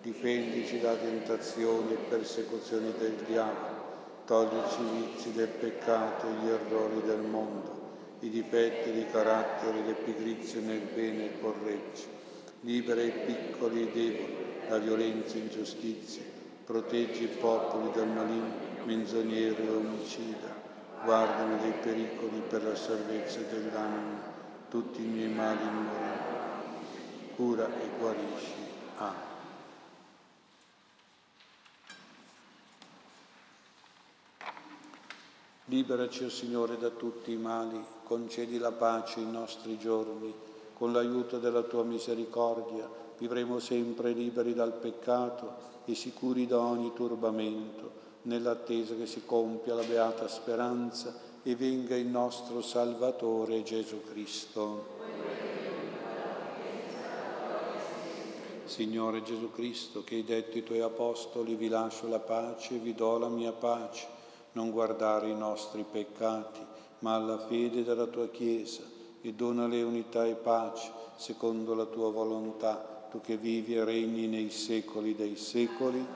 difendici da tentazioni e persecuzioni del diavolo, toglici i vizi del peccato e gli errori del mondo, i difetti di carattere le pigrizie nel bene e correggi, libera i piccoli e i deboli da violenza e ingiustizie, proteggi i popoli dal maligno, menzognero e omicida, guardami dai pericoli per la salvezza dell'anima, tutti i miei mali morali, cura e guarisci. Amen. Liberaci, o oh Signore, da tutti i mali, concedi la pace ai nostri giorni, con l'aiuto della tua misericordia vivremo sempre liberi dal peccato e sicuri da ogni turbamento nell'attesa che si compia la beata speranza e venga il nostro Salvatore Gesù Cristo. Signore Gesù Cristo, che hai detto ai tuoi apostoli, vi lascio la pace, vi do la mia pace, non guardare i nostri peccati, ma alla fede della tua Chiesa, e donale unità e pace, secondo la tua volontà, tu che vivi e regni nei secoli dei secoli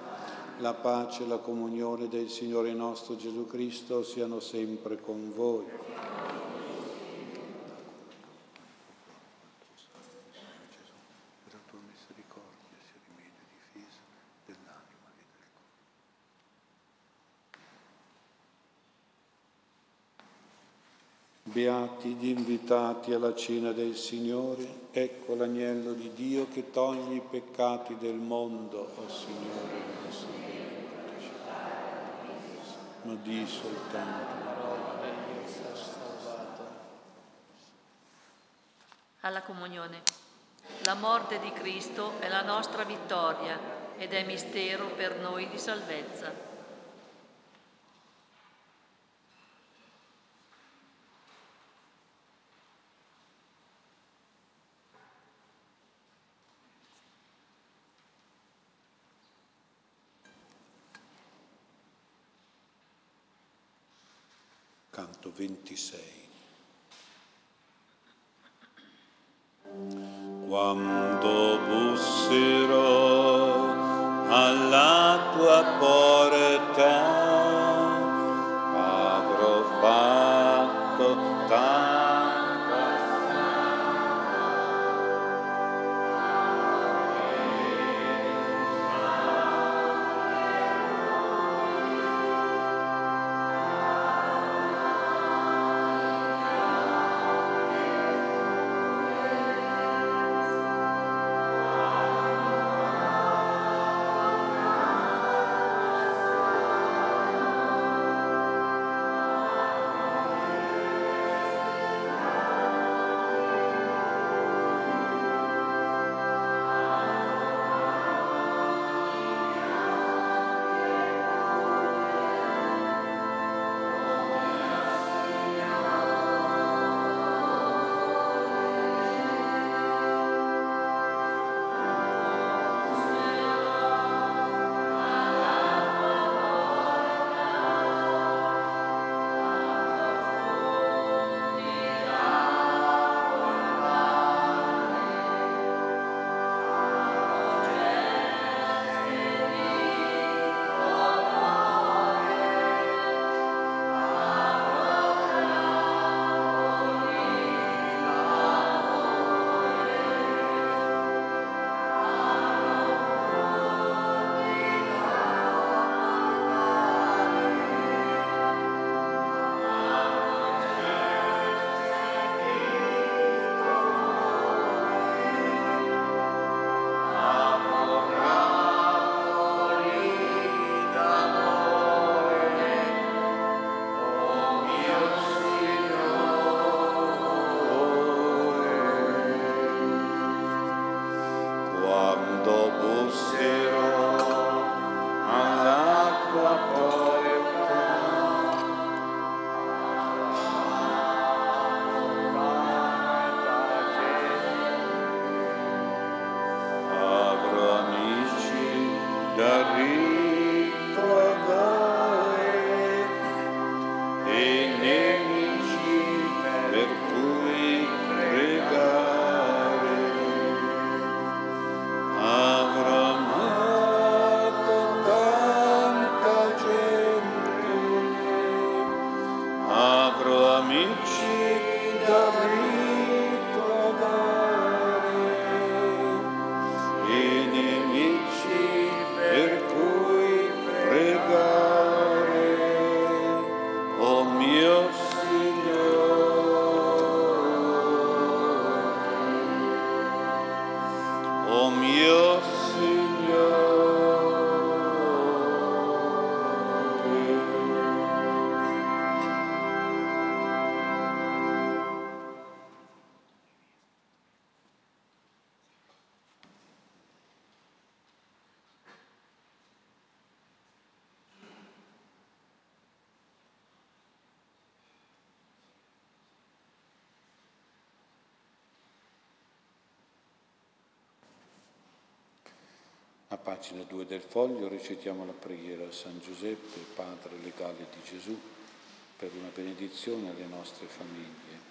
la pace e la comunione del Signore nostro Gesù Cristo siano sempre con voi. Beati gli invitati alla cena del Signore, ecco l'agnello di Dio che toglie i peccati del mondo, o oh Signore nostro ma di soltanto la parola e salvato. Alla comunione. La morte di Cristo è la nostra vittoria ed è mistero per noi di salvezza. canto 26. Quando busserò alla tua porta, pagina 2 del foglio recitiamo la preghiera a San Giuseppe, Padre legale di Gesù, per una benedizione alle nostre famiglie.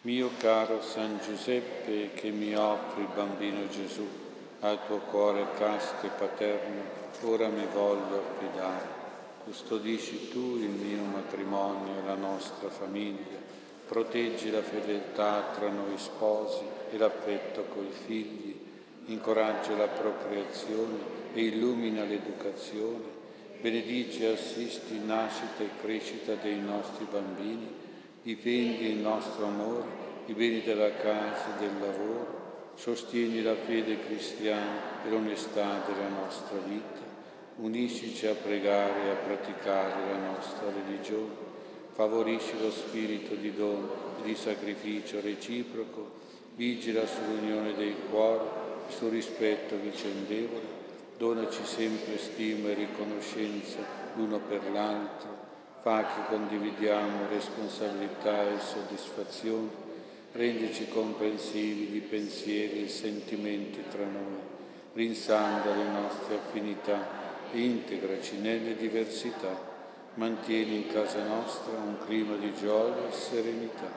Mio caro San Giuseppe che mi offri il bambino Gesù, al tuo cuore casto e paterno, ora mi voglio affidare. Custodisci tu il mio matrimonio e la nostra famiglia, proteggi la fedeltà tra noi sposi e l'affetto coi figli, incoraggia la procreazione e illumina l'educazione, benedici e assisti nascita e crescita dei nostri bambini difendi il nostro amore, i beni della casa e del lavoro, sostieni la fede cristiana e l'onestà della nostra vita, uniscici a pregare e a praticare la nostra religione, favorisci lo spirito di dono e di sacrificio reciproco, vigila sull'unione dei cuori e sul rispetto vicendevole, donaci sempre stima e riconoscenza l'uno per l'altro, fa che condividiamo responsabilità e soddisfazioni, rendici comprensivi di pensieri e sentimenti tra noi, rinsanda le nostre affinità, integraci nelle diversità, mantieni in casa nostra un clima di gioia e serenità,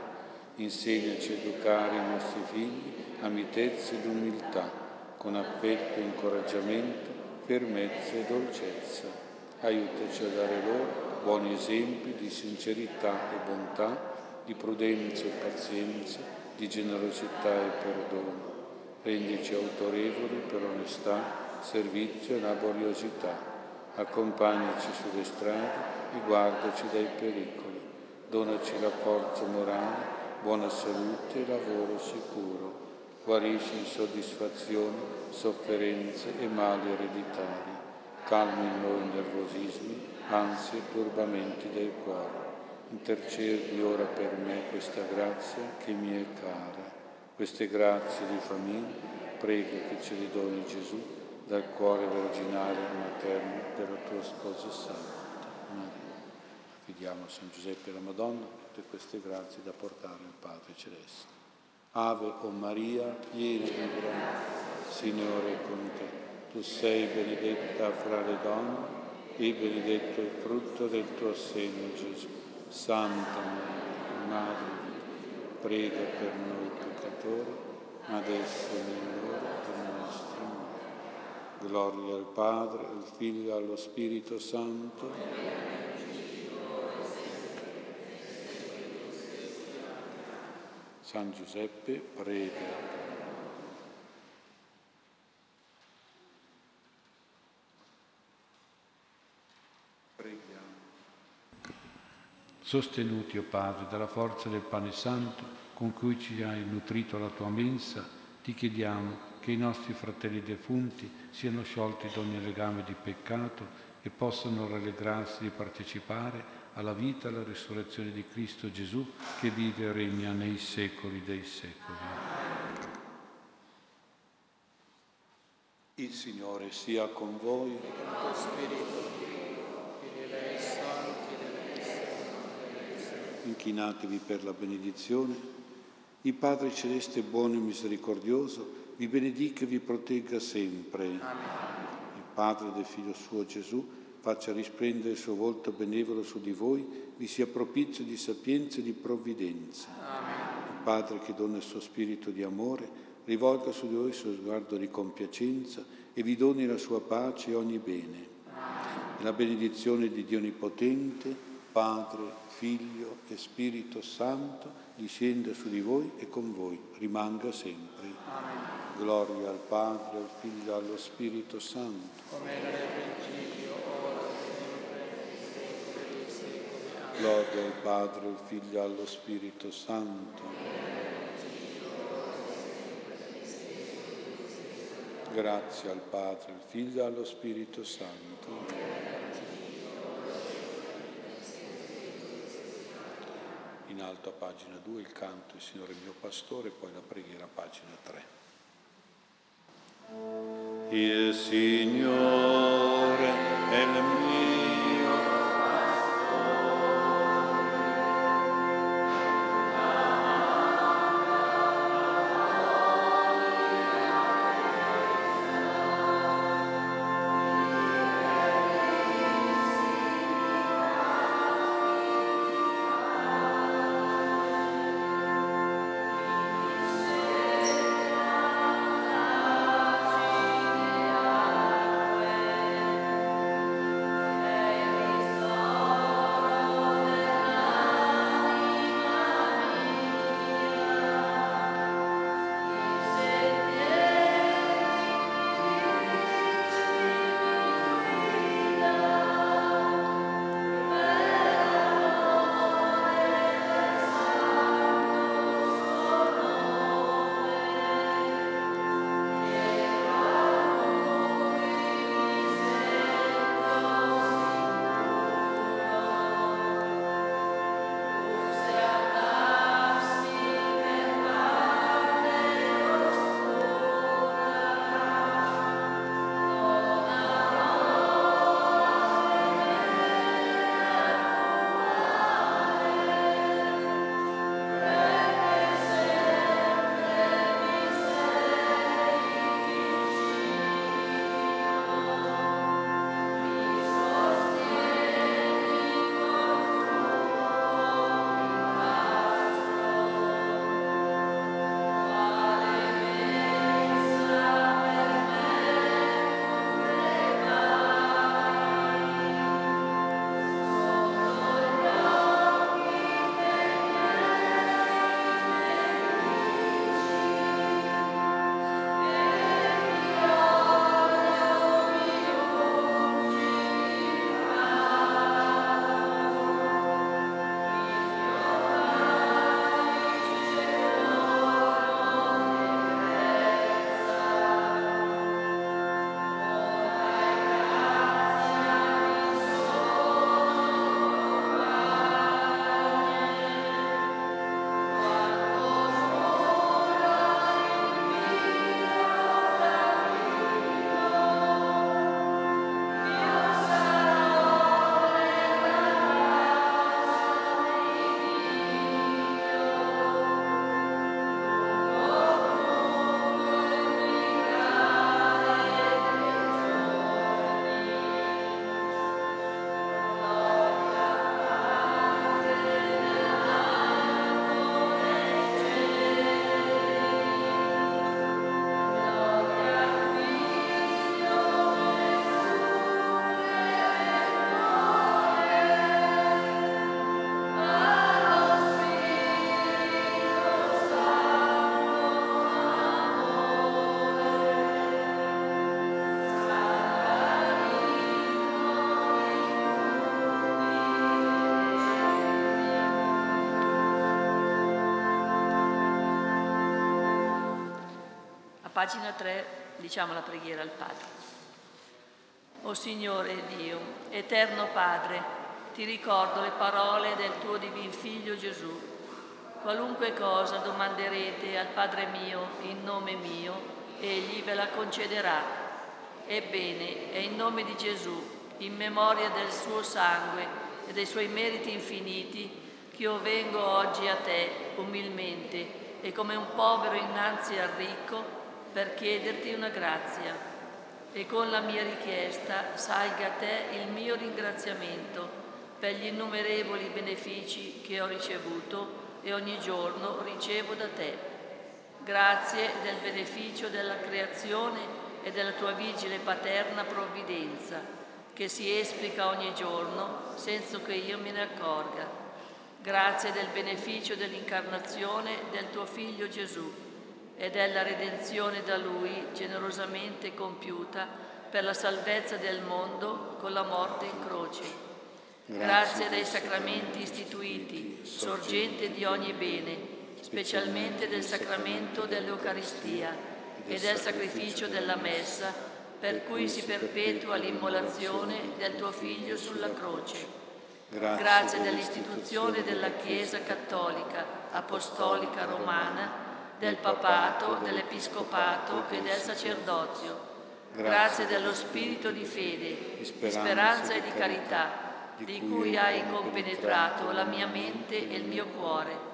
insegnaci a educare i nostri figli a mitezza ed umiltà, con affetto e incoraggiamento, fermezza e dolcezza. Aiutaci a dare loro buoni esempi di sincerità e bontà, di prudenza e pazienza, di generosità e perdono. Rendici autorevoli per onestà, servizio e laboriosità. Accompagnaci sulle strade guardaci dai pericoli. Donaci la forza morale, buona salute e lavoro sicuro. Guarisci insoddisfazioni, sofferenze e mali ereditari. Calmi in noi nervosismi ansie e turbamenti del cuore. Intercedi ora per me questa grazia che mi è cara. Queste grazie di famiglia prego che ce le doni Gesù dal cuore virginale e materno della tua sposa santa. Maria. Affidiamo a San Giuseppe e alla Madonna tutte queste grazie da portare al Padre Celeste. Ave o Maria, piena di grazia, Signore è con te. Tu sei benedetta fra le donne e benedetto il frutto del tuo seno, Gesù. Santa Maria, Madre di prega per noi peccatori, adesso e nell'ora della nostra morte. Gloria al Padre, al Figlio e allo Spirito Santo. San Giuseppe, prega Sostenuti, o oh Padre, dalla forza del pane santo con cui ci hai nutrito la tua mensa, ti chiediamo che i nostri fratelli defunti siano sciolti da ogni legame di peccato e possano rallegrarsi di partecipare alla vita e alla risurrezione di Cristo Gesù che vive e regna nei secoli dei secoli. Il Signore sia con voi. E con inchinatevi per la benedizione. Il Padre Celeste buono e misericordioso vi benedica e vi protegga sempre. Amen. Il Padre del Figlio suo Gesù faccia risplendere il suo volto benevolo su di voi, vi sia propizio di sapienza e di provvidenza. Amen. Il Padre che dona il suo spirito di amore, rivolga su di voi il suo sguardo di compiacenza e vi doni la sua pace e ogni bene. Amen. La benedizione di Dio Onnipotente, Padre, Figlio e Spirito Santo, discenda su di voi e con voi rimanga sempre. Amen. Gloria al Padre, al Figlio e allo Spirito Santo. Come era nel principio, ora e sempre, nei secoli Gloria al Padre, al Figlio e allo Spirito Santo. Grazie al Padre, al Figlio e allo Spirito Santo. in alto a pagina 2 il canto Il Signore mio pastore, poi la preghiera a pagina 3. Il Signore è il mio pagina 3 diciamo la preghiera al Padre. O Signore Dio, eterno Padre, ti ricordo le parole del tuo divin Figlio Gesù. Qualunque cosa domanderete al Padre mio in nome mio, egli ve la concederà. Ebbene, è in nome di Gesù, in memoria del suo sangue e dei suoi meriti infiniti, che io vengo oggi a te umilmente e come un povero innanzi al ricco per chiederti una grazia. E con la mia richiesta salga a te il mio ringraziamento per gli innumerevoli benefici che ho ricevuto e ogni giorno ricevo da te. Grazie del beneficio della creazione e della tua vigile paterna provvidenza, che si esplica ogni giorno senza che io me ne accorga Grazie del beneficio dell'incarnazione del tuo Figlio Gesù e della redenzione da Lui generosamente compiuta per la salvezza del mondo con la morte in croce. Grazie dei sacramenti istituiti, sorgente di ogni bene, specialmente del sacramento dell'Eucaristia e del sacrificio della Messa, per cui si perpetua l'immolazione del tuo Figlio sulla croce. Grazie dell'istituzione della Chiesa Cattolica, Apostolica Romana, del Papato, dell'Episcopato e del Sacerdozio. Grazie dello spirito di fede, di speranza e di carità, di cui hai compenetrato la mia mente e il mio cuore.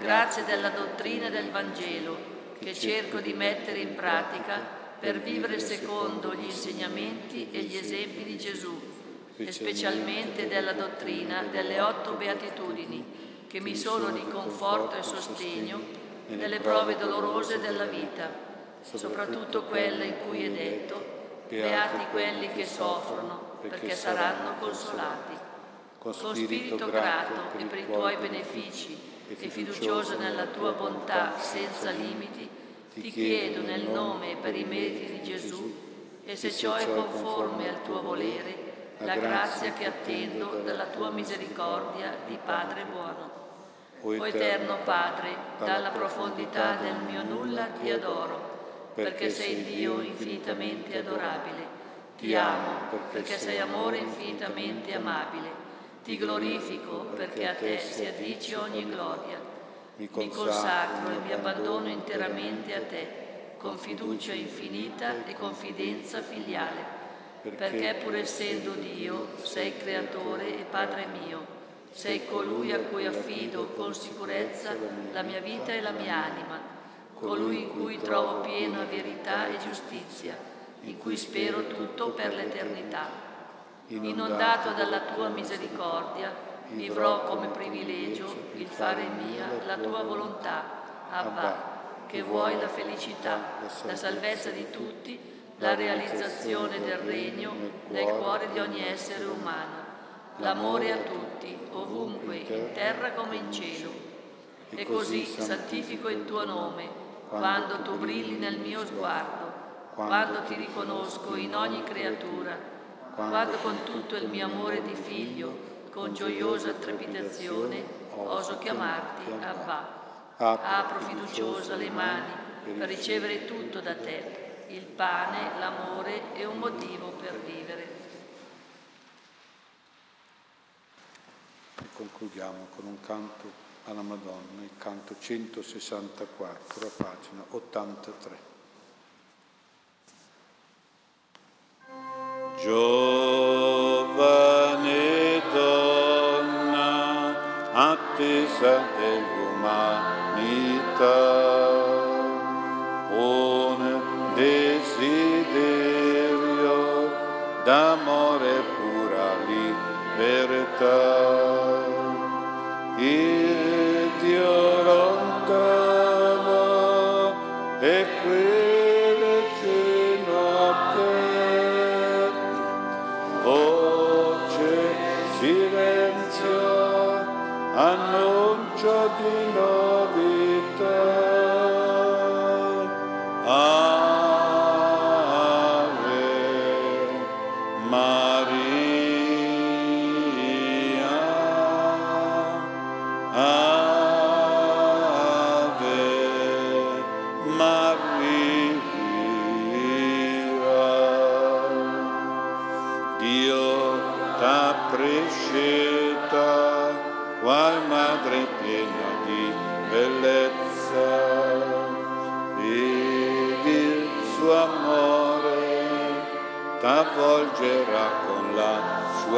Grazie della dottrina del Vangelo, che cerco di mettere in pratica per vivere secondo gli insegnamenti e gli esempi di Gesù e specialmente della dottrina delle otto beatitudini, che mi sono di conforto e sostegno nelle prove dolorose della vita, soprattutto quelle in cui è detto, beati quelli che soffrono, perché saranno consolati. Con spirito grato e per i tuoi benefici e fiducioso nella tua bontà senza limiti, ti chiedo nel nome e per i meriti di Gesù, e se ciò è conforme al tuo volere, la grazia che attendo dalla tua misericordia di Padre buono. O eterno Padre, dalla profondità del mio nulla ti adoro, perché sei Dio infinitamente adorabile. Ti amo perché sei amore infinitamente amabile. Ti glorifico perché a te si addice ogni gloria. Mi consacro e mi abbandono interamente a te, con fiducia infinita e confidenza filiale. perché pur essendo Dio sei creatore e Padre mio, sei colui a cui affido con sicurezza la mia vita e la mia anima, colui in cui trovo piena verità e giustizia, in cui spero tutto per l'eternità. Inondato dalla tua misericordia, vivrò come privilegio il fare mia la tua volontà, Abba, che vuoi la felicità, la salvezza di tutti la realizzazione del regno nel cuore di ogni essere umano, l'amore a tutti, ovunque, in terra come in cielo. E così santifico il tuo nome, quando tu brilli nel mio sguardo, quando ti riconosco in ogni creatura, quando con tutto il mio amore di figlio, con gioiosa trepidazione, oso chiamarti Abba. Apro fiduciosa le mani per ricevere tutto da te il pane, l'amore e un motivo per vivere. Concludiamo con un canto alla Madonna, il canto 164, a pagina 83. Giovane donna, attesa dell'umanità, desiderio d'amore pura libertà.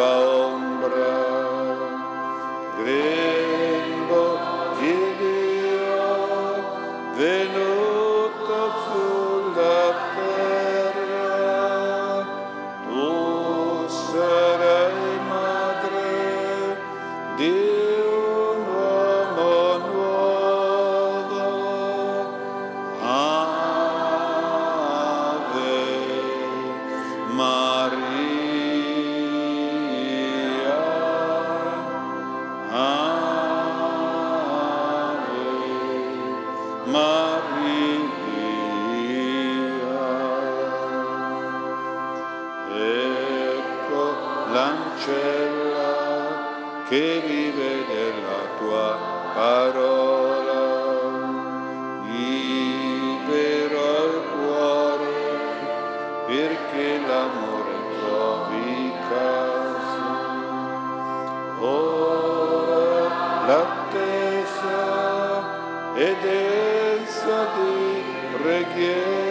Well. reggae.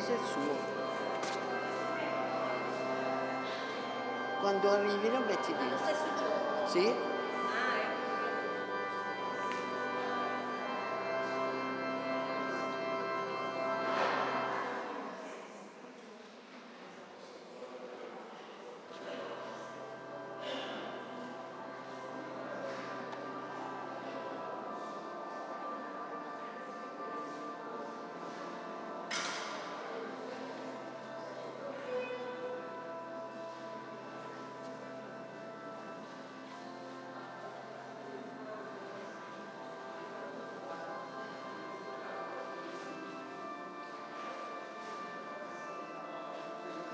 paese è il suo. Quando arrivi lo metti lì. Sì?